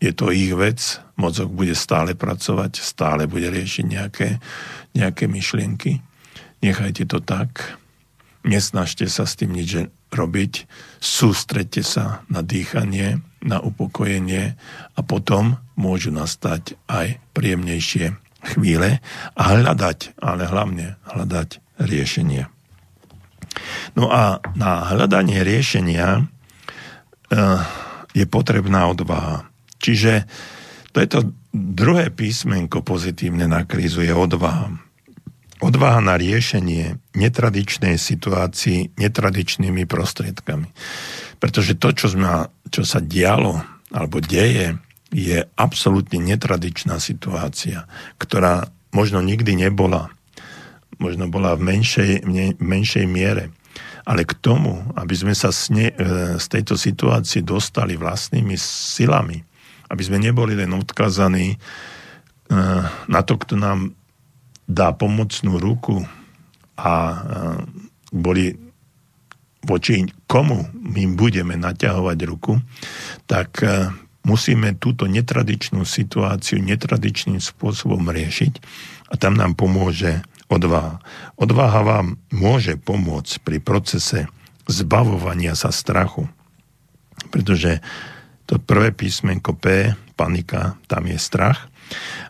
je to ich vec, mozog bude stále pracovať, stále bude riešiť nejaké, nejaké myšlienky. Nechajte to tak, nesnažte sa s tým nič robiť, sústredte sa na dýchanie, na upokojenie a potom môžu nastať aj príjemnejšie chvíle a hľadať, ale hlavne hľadať riešenie. No a na hľadanie riešenia eh, je potrebná odvaha. Čiže to je to druhé písmenko pozitívne na krízu, je odvaha. Odvaha na riešenie netradičnej situácii netradičnými prostriedkami. Pretože to, čo, sme, čo sa dialo alebo deje, je absolútne netradičná situácia, ktorá možno nikdy nebola. Možno bola v menšej, v menšej miere. Ale k tomu, aby sme sa z, ne, z tejto situácie dostali vlastnými silami, aby sme neboli len odkazaní eh, na to, kto nám dá pomocnú ruku a eh, boli voči komu my budeme naťahovať ruku, tak eh, musíme túto netradičnú situáciu netradičným spôsobom riešiť a tam nám pomôže odvaha. Odvaha vám môže pomôcť pri procese zbavovania sa strachu, pretože to prvé písmenko P, panika, tam je strach,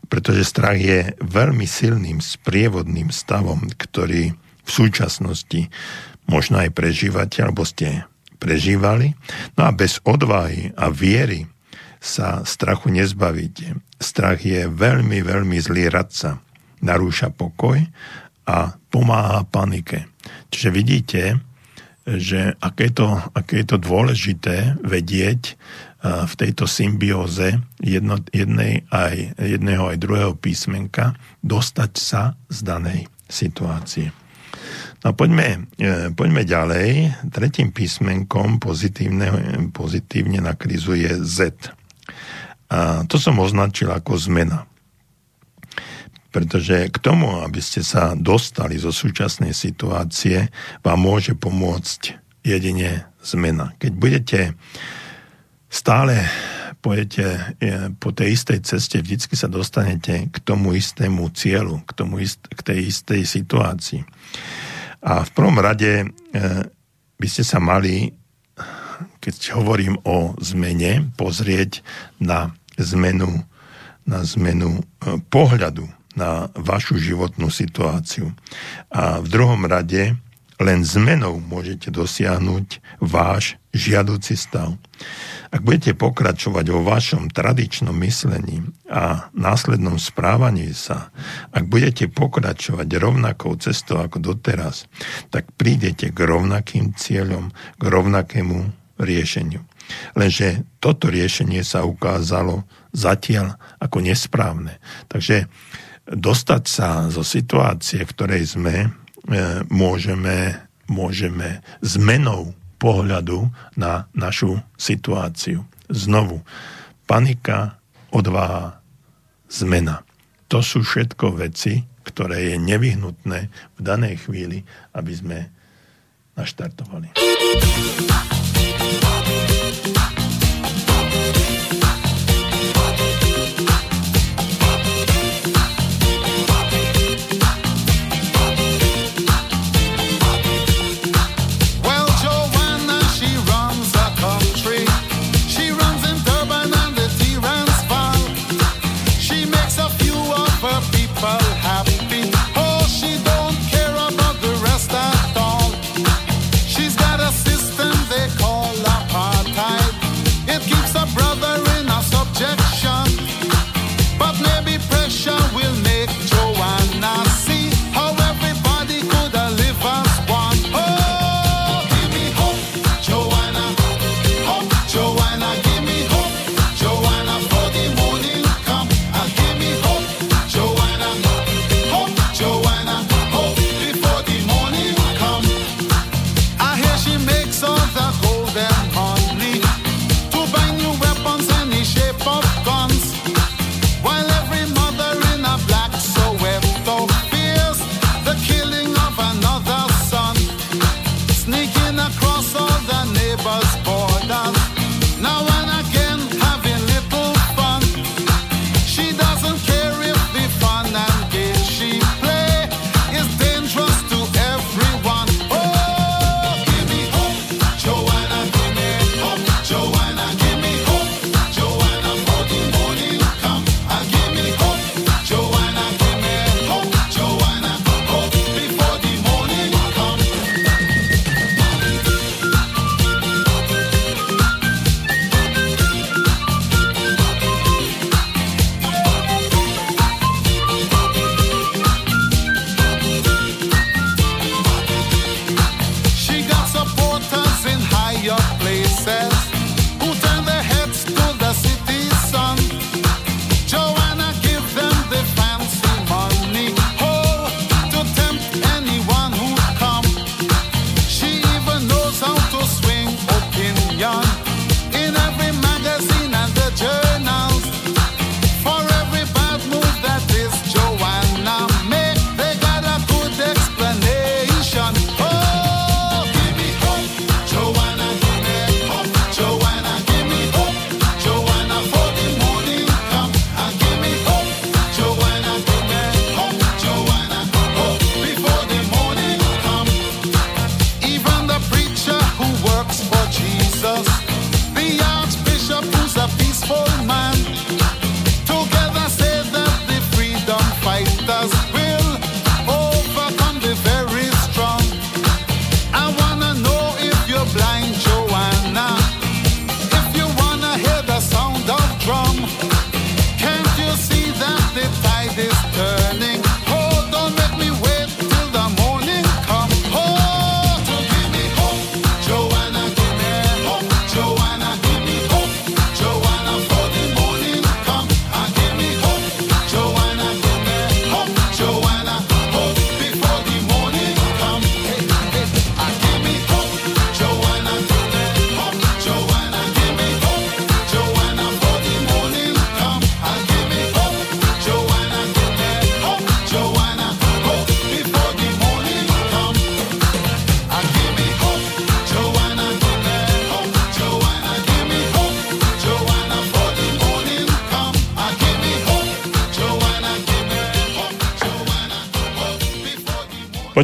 pretože strach je veľmi silným sprievodným stavom, ktorý v súčasnosti možno aj prežívate, alebo ste prežívali. No a bez odvahy a viery sa strachu nezbavíte. Strach je veľmi, veľmi zlý radca. Narúša pokoj a pomáha panike. Čiže vidíte, že aké to, aké je to dôležité vedieť, v tejto symbióze jedno, jednej aj, jedného aj druhého písmenka dostať sa z danej situácie. No poďme, e, poďme ďalej. Tretím písmenkom pozitívne, pozitívne na krizu je Z. A to som označil ako zmena. Pretože k tomu, aby ste sa dostali zo súčasnej situácie, vám môže pomôcť jedine zmena. Keď budete stále pojete po tej istej ceste, vždycky sa dostanete k tomu istému cieľu, k, tomu ist, k tej istej situácii. A v prvom rade e, by ste sa mali, keď hovorím o zmene, pozrieť na zmenu, na zmenu e, pohľadu na vašu životnú situáciu. A v druhom rade len zmenou môžete dosiahnuť váš žiaduci stav. Ak budete pokračovať vo vašom tradičnom myslení a následnom správaní sa, ak budete pokračovať rovnakou cestou ako doteraz, tak prídete k rovnakým cieľom, k rovnakému riešeniu. Lenže toto riešenie sa ukázalo zatiaľ ako nesprávne. Takže dostať sa zo situácie, v ktorej sme, E, môžeme, môžeme zmenou pohľadu na našu situáciu. Znovu, panika, odvaha, zmena. To sú všetko veci, ktoré je nevyhnutné v danej chvíli, aby sme naštartovali.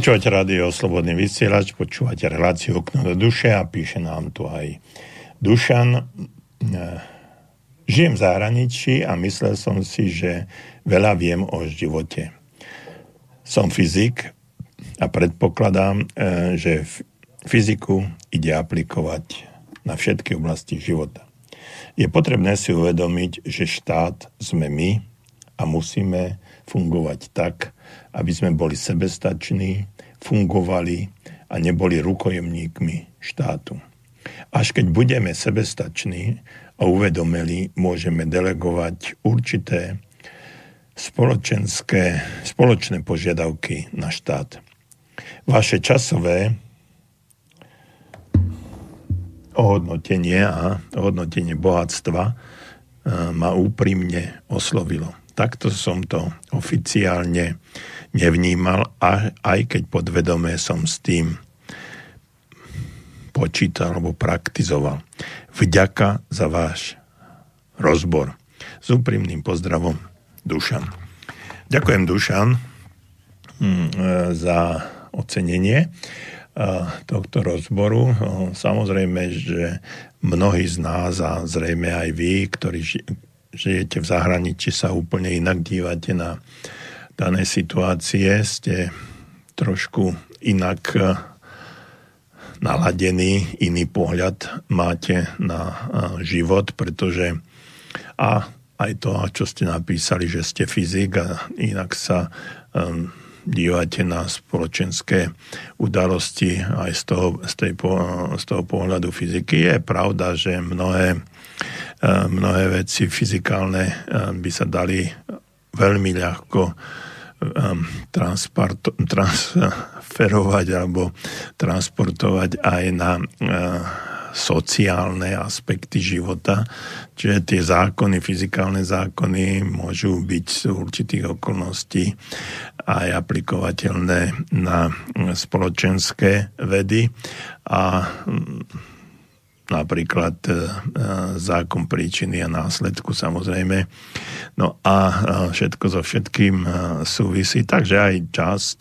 Počúvate rádio Slobodný vysielač, počúvate reláciu Okno do duše a píše nám tu aj Dušan. E, žijem v zahraničí a myslel som si, že veľa viem o živote. Som fyzik a predpokladám, e, že fyziku ide aplikovať na všetky oblasti života. Je potrebné si uvedomiť, že štát sme my a musíme fungovať tak, aby sme boli sebestační, fungovali a neboli rukojemníkmi štátu. Až keď budeme sebestační a uvedomili, môžeme delegovať určité spoločenské, spoločné požiadavky na štát. Vaše časové ohodnotenie a ohodnotenie bohatstva eh, ma úprimne oslovilo. Takto som to oficiálne nevnímal, a aj keď podvedome som s tým počítal alebo praktizoval. Vďaka za váš rozbor. S úprimným pozdravom, Dušan. Ďakujem, Dušan, mm, za ocenenie tohto rozboru. Samozrejme, že mnohí z nás a zrejme aj vy, ktorí žijete v zahraničí, sa úplne inak dívate na dané situácie, ste trošku inak eh, naladený, iný pohľad máte na eh, život, pretože a aj to, čo ste napísali, že ste fyzik a inak sa um, dívate na spoločenské udalosti aj z toho, z, tej, z toho pohľadu fyziky. Je pravda, že mnohé mnohé veci fyzikálne by sa dali veľmi ľahko transferovať alebo transportovať aj na sociálne aspekty života. Čiže tie zákony, fyzikálne zákony môžu byť z určitých okolností aj aplikovateľné na spoločenské vedy a mm, napríklad e, e, zákon príčiny a následku samozrejme. No a e, všetko so všetkým súvisí, takže aj časť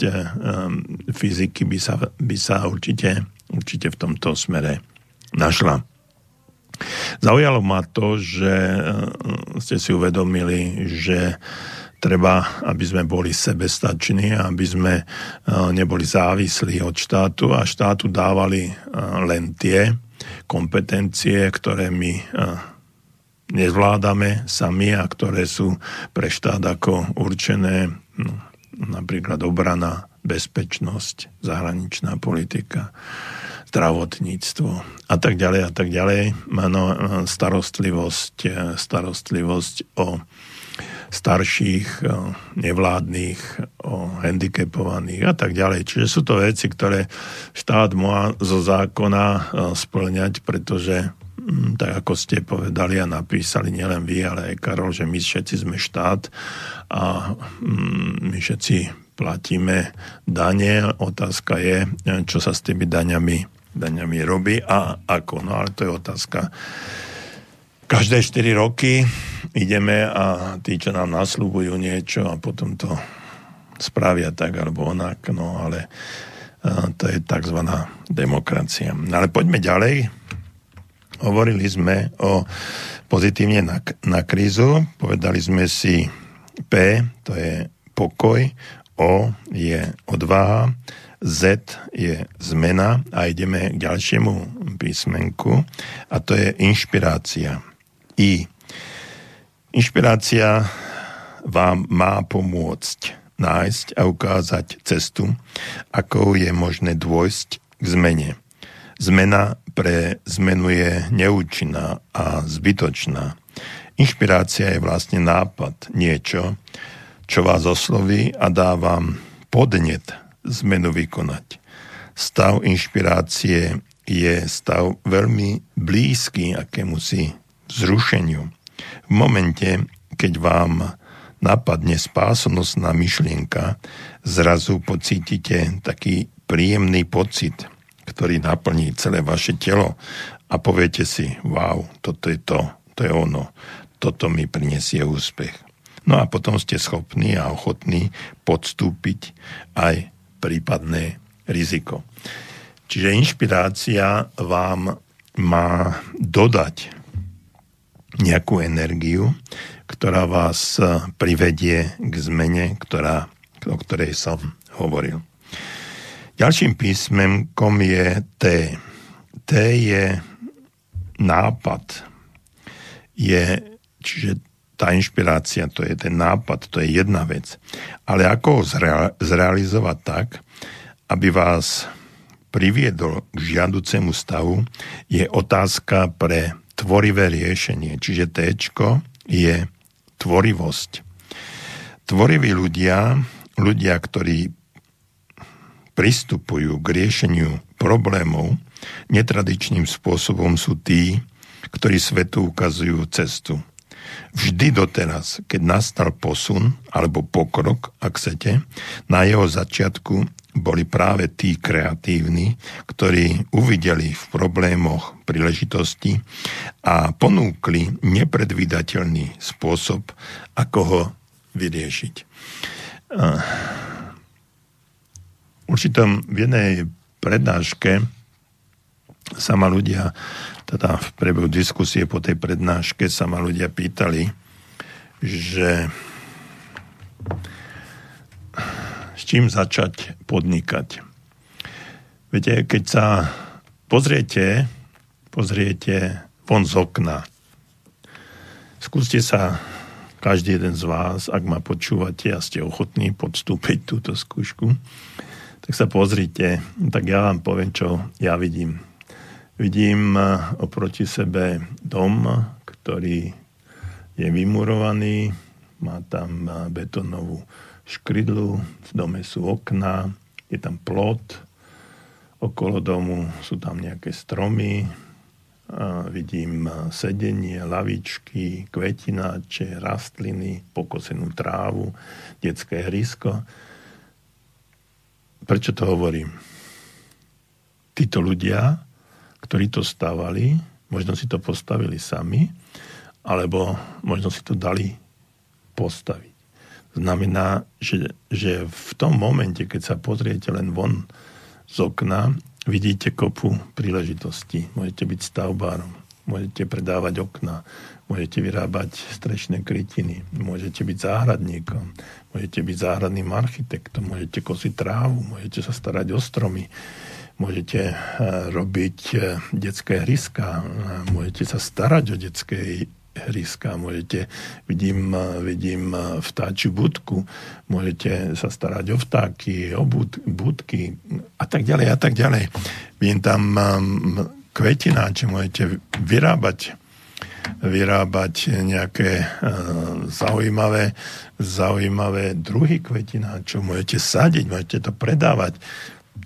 fyziky by sa, by sa určite, určite v tomto smere našla. Zaujalo ma to, že ste si uvedomili, že treba, aby sme boli sebestační, aby sme neboli závislí od štátu a štátu dávali len tie kompetencie, ktoré my nezvládame sami a ktoré sú pre štát ako určené no, napríklad obrana, bezpečnosť, zahraničná politika, zdravotníctvo a tak ďalej a tak ďalej. No, starostlivosť, starostlivosť o starších, nevládnych, o handicapovaných a tak ďalej. Čiže sú to veci, ktoré štát má zo zákona splňať, pretože mm, tak ako ste povedali a napísali nielen vy, ale aj Karol, že my všetci sme štát a mm, my všetci platíme dane. Otázka je, čo sa s tými daňami, daňami robí a ako. No ale to je otázka každé 4 roky ideme a tí, čo nám nasľubujú niečo a potom to spravia tak alebo onak, no ale to je tzv. demokracia. No ale poďme ďalej. Hovorili sme o pozitívne na, na krízu, povedali sme si P, to je pokoj, O je odvaha, Z je zmena a ideme k ďalšiemu písmenku a to je inšpirácia. I. Inšpirácia vám má pomôcť nájsť a ukázať cestu, ako je možné dôjsť k zmene. Zmena pre zmenu je neúčinná a zbytočná. Inšpirácia je vlastne nápad, niečo, čo vás osloví a dá vám podnet zmenu vykonať. Stav inšpirácie je stav veľmi blízky akémusi zrušeniu. V momente, keď vám napadne spásonosná myšlienka, zrazu pocítite taký príjemný pocit, ktorý naplní celé vaše telo a poviete si, wow, toto je to, to je ono, toto mi prinesie úspech. No a potom ste schopní a ochotní podstúpiť aj prípadné riziko. Čiže inšpirácia vám má dodať nejakú energiu, ktorá vás privedie k zmene, ktorá, o ktorej som hovoril. Ďalším písmenkom je T. T je nápad. Je, čiže tá inšpirácia, to je ten nápad, to je jedna vec. Ale ako ho zrealizovať tak, aby vás priviedol k žiaducemu stavu, je otázka pre tvorivé riešenie. Čiže T je tvorivosť. Tvoriví ľudia, ľudia, ktorí pristupujú k riešeniu problémov netradičným spôsobom sú tí, ktorí svetu ukazujú cestu. Vždy doteraz, keď nastal posun alebo pokrok, ak chcete, na jeho začiatku boli práve tí kreatívni, ktorí uvideli v problémoch príležitosti a ponúkli nepredvídateľný spôsob, ako ho vyriešiť. Určitom v jednej prednáške sa ma ľudia, teda v priebehu diskusie po tej prednáške sa ma ľudia pýtali, že s čím začať podnikať. Viete, keď sa pozriete, pozriete von z okna, skúste sa každý jeden z vás, ak ma počúvate a ste ochotní podstúpiť túto skúšku, tak sa pozrite, tak ja vám poviem, čo ja vidím. Vidím eh, oproti sebe dom, ktorý je vymurovaný, má tam eh, betónovú škrydlu, v dome sú okná, je tam plot, okolo domu sú tam nejaké stromy, a vidím sedenie, lavičky, kvetináče, rastliny, pokosenú trávu, detské hrysko. Prečo to hovorím? Títo ľudia, ktorí to stávali, možno si to postavili sami, alebo možno si to dali postaviť. Znamená, že, že v tom momente, keď sa pozriete len von z okna, vidíte kopu príležitostí. Môžete byť stavbárom, môžete predávať okna, môžete vyrábať strešné krytiny, môžete byť záhradníkom, môžete byť záhradným architektom, môžete kosiť trávu, môžete sa starať o stromy, môžete eh, robiť eh, detské hryska, môžete sa starať o detské hryska, môžete, vidím, eh, vidím vtáčiu budku, môžete sa starať o vtáky, o bud, budky a tak ďalej a tak ďalej. Vidím tam kvetináče, môžete vyrábať vyrábať nejaké uh, zaujímavé, zaujímavé druhy kvetina, čo môžete sadiť, môžete to predávať.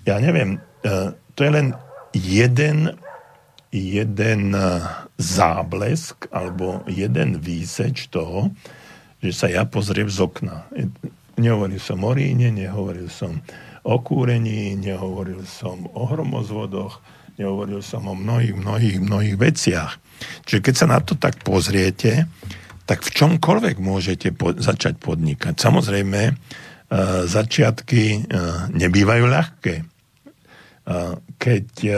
Ja neviem, uh, to je len jeden, jeden záblesk alebo jeden výseč toho, že sa ja pozriem z okna. Nehovoril som o ríne, nehovoril som o kúrení, nehovoril som o hromozvodoch, nehovoril som o mnohých, mnohých, mnohých veciach. Čiže keď sa na to tak pozriete, tak v čomkoľvek môžete po- začať podnikať. Samozrejme, e, začiatky e, nebývajú ľahké. E, keď e,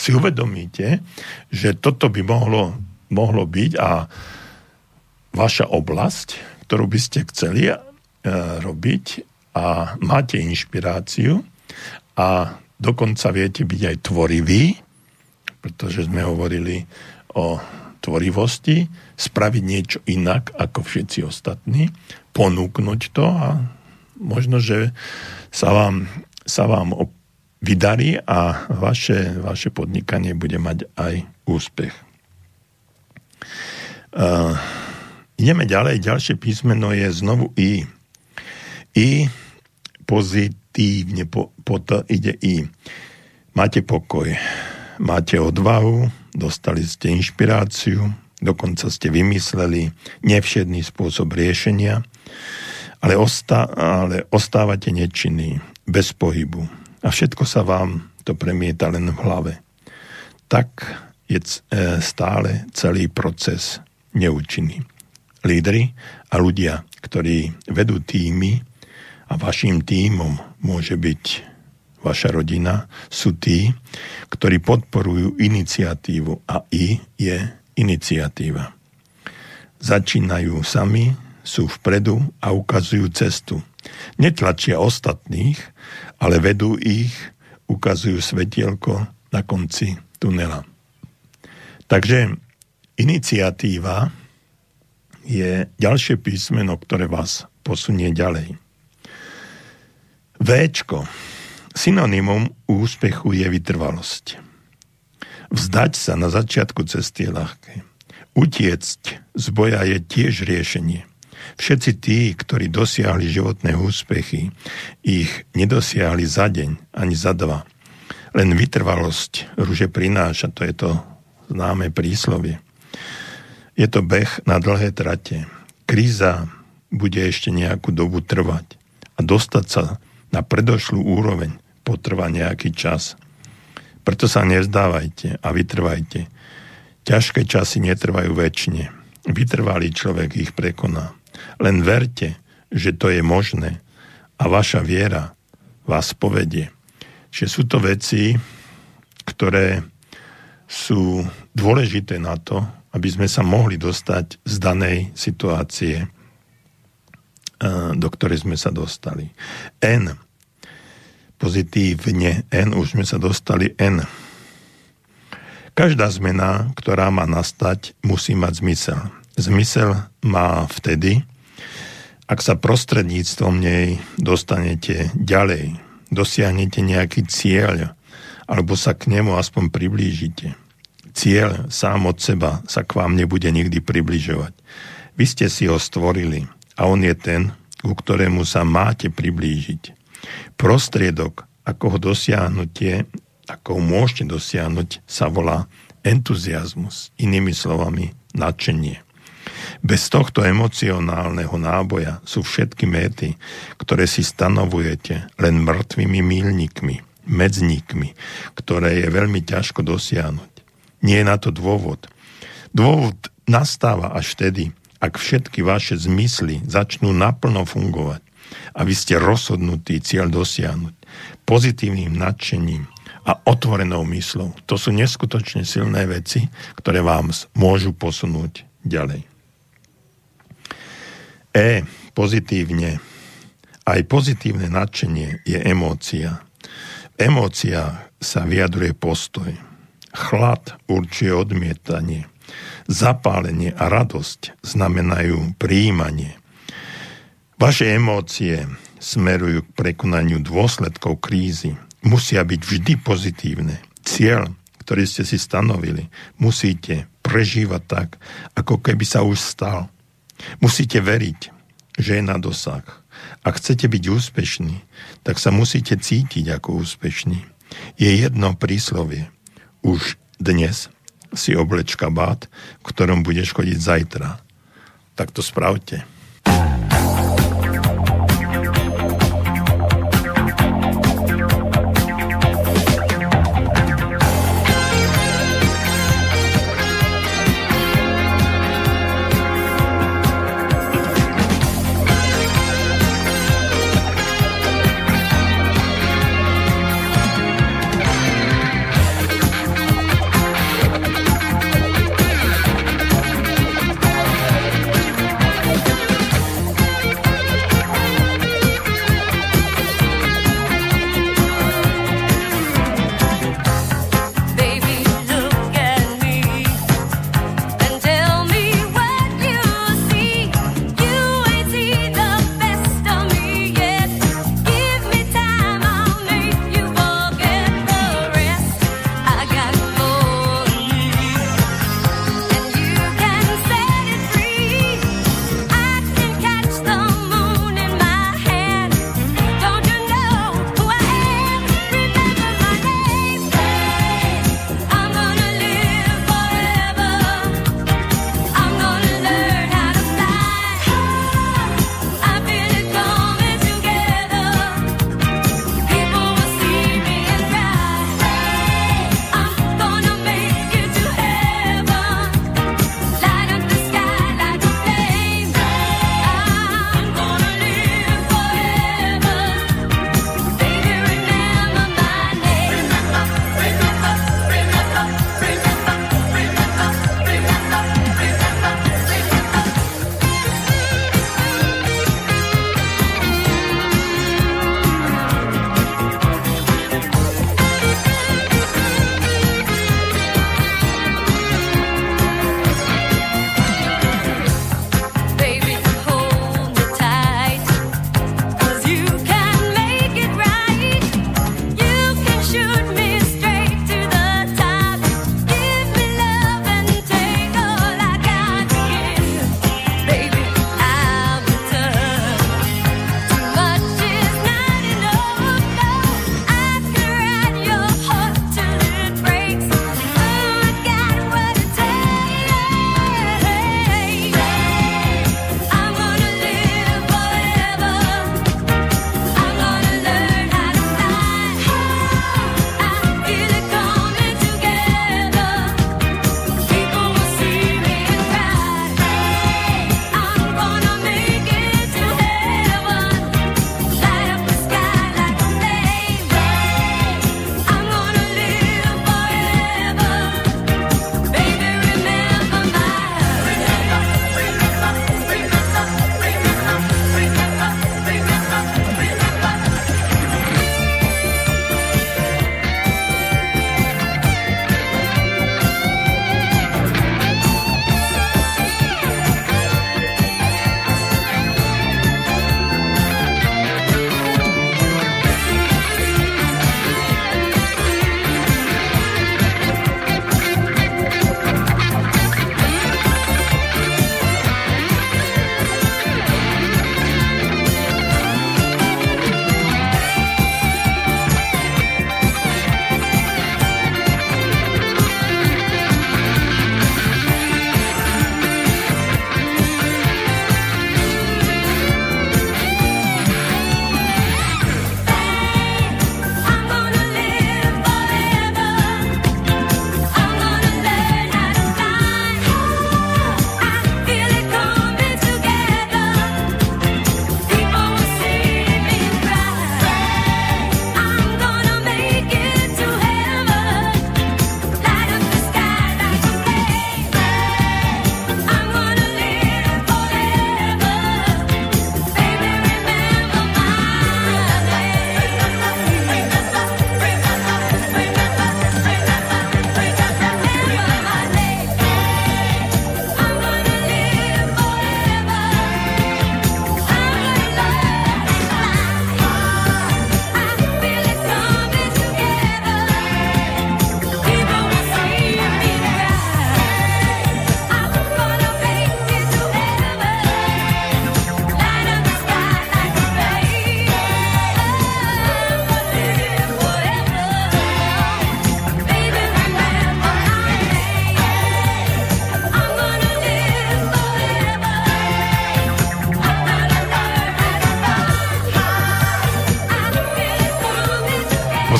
si uvedomíte, že toto by mohlo, mohlo byť a vaša oblasť, ktorú by ste chceli e, robiť a máte inšpiráciu a dokonca viete byť aj tvoriví, pretože sme hovorili o tvorivosti, spraviť niečo inak ako všetci ostatní, ponúknuť to a možno, že sa vám, sa vám vydarí a vaše, vaše podnikanie bude mať aj úspech. Uh, ideme ďalej. Ďalšie písmeno je znovu I. I pozitívne, po, po to ide I. Máte pokoj máte odvahu, dostali ste inšpiráciu, dokonca ste vymysleli nevšedný spôsob riešenia, ale, ostá, ale ostávate nečinní, bez pohybu. A všetko sa vám to premieta len v hlave. Tak je e, stále celý proces neúčinný. Lídry a ľudia, ktorí vedú týmy a vašim tímom môže byť vaša rodina, sú tí, ktorí podporujú iniciatívu a I je iniciatíva. Začínajú sami, sú vpredu a ukazujú cestu. Netlačia ostatných, ale vedú ich, ukazujú svetielko na konci tunela. Takže iniciatíva je ďalšie písmeno, ktoré vás posunie ďalej. Véčko. Synonymum úspechu je vytrvalosť. Vzdať sa na začiatku cesty je ľahké. Utiecť z boja je tiež riešenie. Všetci tí, ktorí dosiahli životné úspechy, ich nedosiahli za deň ani za dva. Len vytrvalosť ruže prináša, to je to známe príslovie. Je to beh na dlhé trate. Kríza bude ešte nejakú dobu trvať a dostať sa na predošlú úroveň potrvá nejaký čas. Preto sa nevzdávajte a vytrvajte. Ťažké časy netrvajú väčšine. Vytrvalý človek ich prekoná. Len verte, že to je možné a vaša viera vás povedie. Že sú to veci, ktoré sú dôležité na to, aby sme sa mohli dostať z danej situácie, eh, do ktorej sme sa dostali. N. Pozitívne N, už sme sa dostali N. Každá zmena, ktorá má nastať, musí mať zmysel. Zmysel má vtedy, ak sa prostredníctvom nej dostanete ďalej, dosiahnete nejaký cieľ, alebo sa k nemu aspoň priblížite. Cieľ sám od seba sa k vám nebude nikdy približovať. Vy ste si ho stvorili a on je ten, ku ktorému sa máte priblížiť. Prostriedok, ako ho dosiahnutie, ako ho môžete dosiahnuť, sa volá entuziasmus, inými slovami nadšenie. Bez tohto emocionálneho náboja sú všetky méty, ktoré si stanovujete, len mŕtvými mílnikmi, medzníkmi, ktoré je veľmi ťažko dosiahnuť. Nie je na to dôvod. Dôvod nastáva až vtedy, ak všetky vaše zmysly začnú naplno fungovať a vy ste rozhodnutí cieľ dosiahnuť pozitívnym nadšením a otvorenou myslou. To sú neskutočne silné veci, ktoré vám môžu posunúť ďalej. E, pozitívne. Aj pozitívne nadšenie je emócia. Emócia sa vyjadruje postoj. Chlad určuje odmietanie. Zapálenie a radosť znamenajú príjmanie. Vaše emócie smerujú k prekonaniu dôsledkov krízy. Musia byť vždy pozitívne. Cieľ, ktorý ste si stanovili, musíte prežívať tak, ako keby sa už stal. Musíte veriť, že je na dosah. Ak chcete byť úspešní, tak sa musíte cítiť ako úspešní. Je jedno príslovie. Už dnes si obleč kabát, v ktorom budeš chodiť zajtra. Tak to spravte.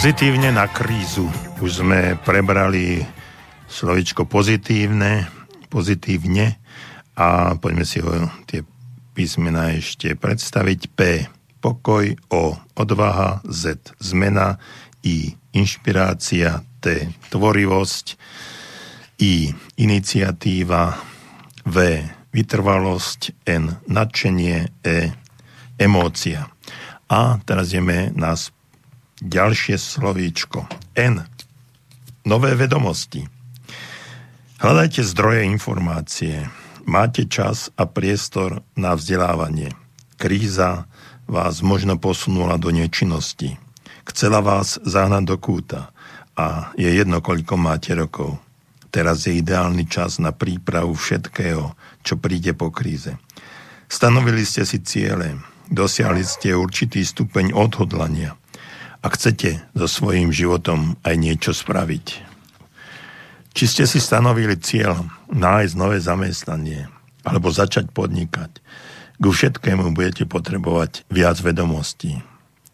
Pozitívne na krízu. Už sme prebrali slovičko pozitívne, pozitívne a poďme si ho tie písmena ešte predstaviť. P. Pokoj. O. Odvaha. Z. Zmena. I. Inšpirácia. T. Tvorivosť. I. Iniciatíva. V. Vytrvalosť. N. Nadšenie. E. Emócia. A teraz ideme na ďalšie slovíčko. N. Nové vedomosti. Hľadajte zdroje informácie. Máte čas a priestor na vzdelávanie. Kríza vás možno posunula do nečinnosti. Chcela vás zahnať do kúta a je jedno, koľko máte rokov. Teraz je ideálny čas na prípravu všetkého, čo príde po kríze. Stanovili ste si ciele, dosiahli ste určitý stupeň odhodlania – a chcete so svojím životom aj niečo spraviť. Či ste si stanovili cieľ nájsť nové zamestnanie alebo začať podnikať, ku všetkému budete potrebovať viac vedomostí.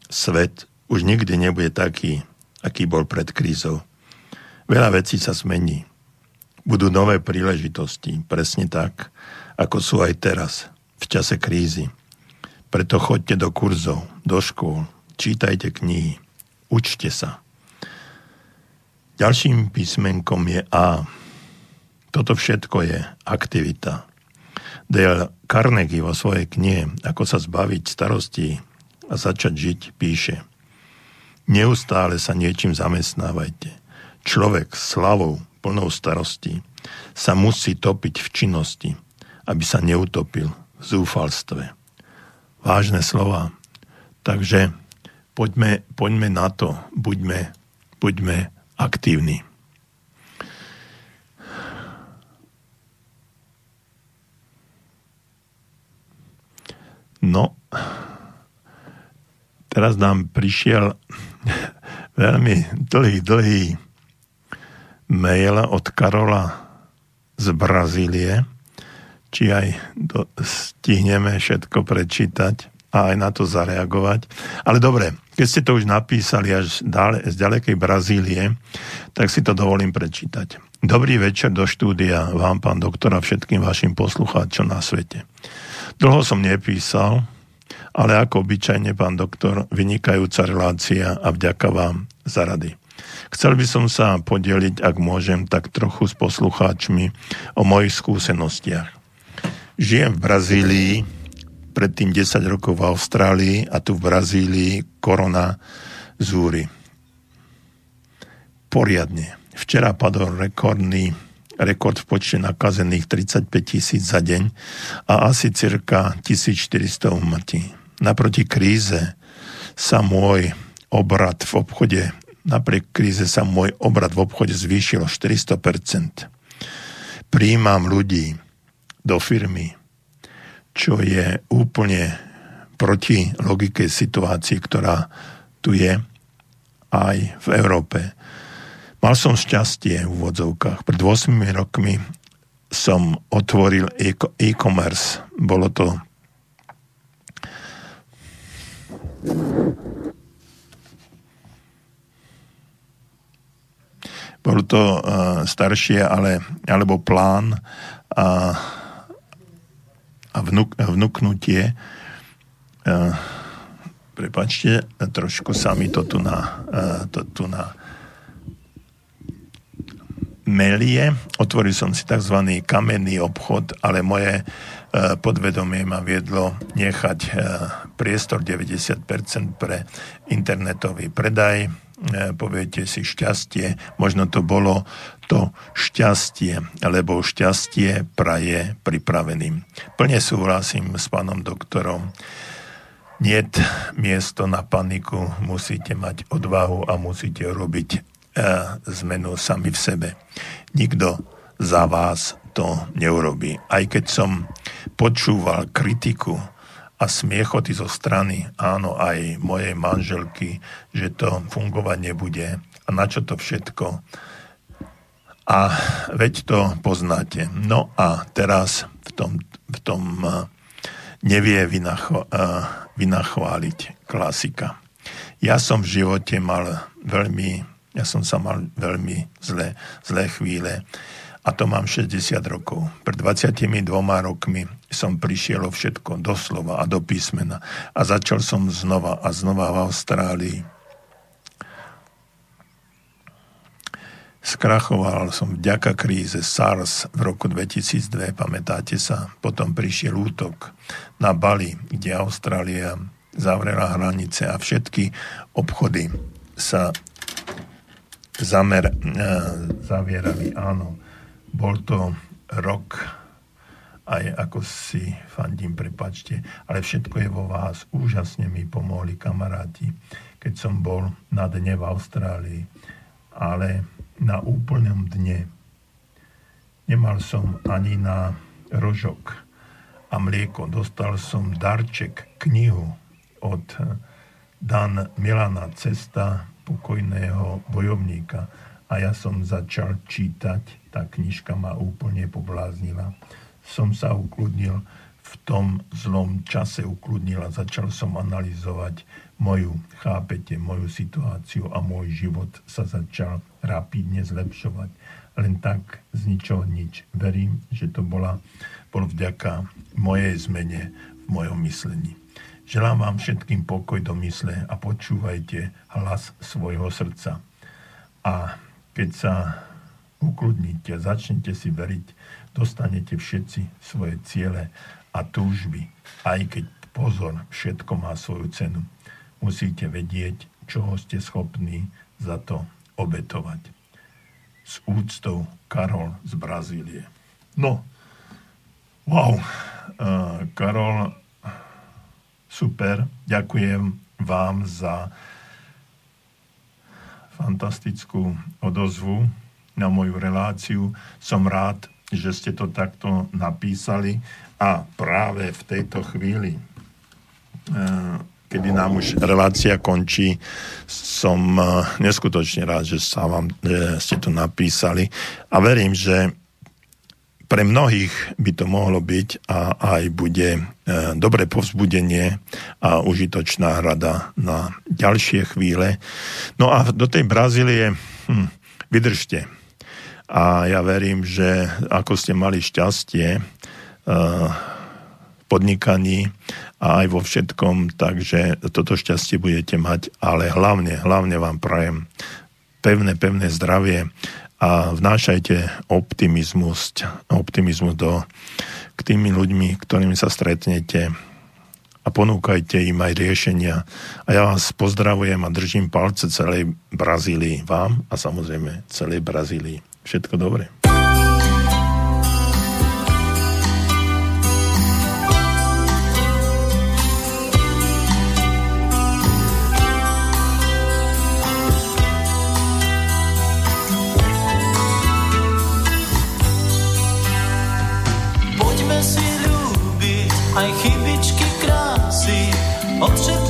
Svet už nikdy nebude taký, aký bol pred krízou. Veľa vecí sa zmení. Budú nové príležitosti, presne tak, ako sú aj teraz, v čase krízy. Preto choďte do kurzov, do škôl, čítajte knihy, učte sa. Ďalším písmenkom je A. Toto všetko je aktivita. Dale Carnegie vo svojej knihe Ako sa zbaviť starostí a začať žiť píše Neustále sa niečím zamestnávajte. Človek s slavou, plnou starostí, sa musí topiť v činnosti, aby sa neutopil v zúfalstve. Vážne slova. Takže poďme, poďme na to, buďme, buďme aktívni. No, teraz nám prišiel veľmi dlhý, dlhý mail od Karola z Brazílie, či aj stihneme všetko prečítať a aj na to zareagovať. Ale dobre, keď ste to už napísali až z ďalekej Brazílie, tak si to dovolím prečítať. Dobrý večer do štúdia vám, pán doktor, a všetkým vašim poslucháčom na svete. Dlho som nepísal, ale ako obyčajne, pán doktor, vynikajúca relácia a vďaka vám za rady. Chcel by som sa podeliť, ak môžem, tak trochu s poslucháčmi o mojich skúsenostiach. Žijem v Brazílii, predtým 10 rokov v Austrálii a tu v Brazílii korona zúri. Poriadne. Včera padol rekordný rekord v počte nakazených 35 tisíc za deň a asi cirka 1400 umrtí. Naproti kríze sa môj obrad v obchode, napriek kríze sa môj obrad v obchode zvýšil o 400%. Príjmam ľudí do firmy, čo je úplne proti logike situácii, ktorá tu je aj v Európe. Mal som šťastie v úvodzovkách. Pred 8 rokmi som otvoril e-commerce. Bolo to bolo to uh, staršie, ale, alebo plán uh, a vnuk, vnúknutie. Uh, prepačte, trošku sa mi to tu na, uh, to tu na melie. Otvoril som si tzv. kamenný obchod, ale moje uh, podvedomie ma viedlo nechať priestor 90% pre internetový predaj. Poviete si šťastie, možno to bolo to šťastie, lebo šťastie praje pripraveným. Plne súhlasím s pánom doktorom. Nie miesto na paniku, musíte mať odvahu a musíte robiť e, zmenu sami v sebe. Nikto za vás to neurobí. Aj keď som počúval kritiku a smiechoty zo strany, áno, aj mojej manželky, že to fungovať nebude a na čo to všetko, a veď to poznáte. No a teraz v tom, v tom uh, nevie vynacho, uh, vynachváliť klasika. Ja som v živote mal veľmi, ja som sa mal veľmi zlé, zlé chvíle a to mám 60 rokov. Pred 22 rokmi som prišiel o všetko, doslova a do písmena a začal som znova a znova v Austrálii Skrachoval som vďaka kríze SARS v roku 2002, pamätáte sa? Potom prišiel útok na Bali, kde Austrália zavrela hranice a všetky obchody sa zamer, e, zavierali. Áno, bol to rok aj ako si fandím, prepačte, ale všetko je vo vás. Úžasne mi pomohli kamaráti, keď som bol na dne v Austrálii. Ale na úplnom dne. Nemal som ani na rožok a mlieko. Dostal som darček, knihu od Dan Milana Cesta pokojného bojovníka a ja som začal čítať. Tá knižka ma úplne pobláznila. Som sa ukludnil v tom zlom čase ukludnil a začal som analyzovať moju, chápete, moju situáciu a môj život sa začal rapidne zlepšovať. Len tak z ničoho nič. Verím, že to bola, bol vďaka mojej zmene v mojom myslení. Želám vám všetkým pokoj do mysle a počúvajte hlas svojho srdca. A keď sa ukludníte, začnete si veriť, dostanete všetci svoje ciele a túžby. Aj keď pozor, všetko má svoju cenu musíte vedieť, čoho ste schopní za to obetovať. S úctou Karol z Brazílie. No, wow, uh, Karol, super, ďakujem vám za fantastickú odozvu na moju reláciu. Som rád, že ste to takto napísali a práve v tejto chvíli uh, kedy nám už relácia končí. Som eh, neskutočne rád, že sa vám, že ste to napísali a verím, že pre mnohých by to mohlo byť a aj bude e, dobré povzbudenie a užitočná rada na ďalšie chvíle. No a do tej Brazílie hm, vydržte. A ja verím, že ako ste mali šťastie e, v podnikaní a aj vo všetkom, takže toto šťastie budete mať, ale hlavne, hlavne vám prajem pevné, pevné zdravie a vnášajte optimizmus, optimizmus do, k tými ľuďmi, ktorými sa stretnete a ponúkajte im aj riešenia. A ja vás pozdravujem a držím palce celej Brazílii, vám a samozrejme celej Brazílii. Všetko dobré. Aj chybičky krásy, odšetkávaj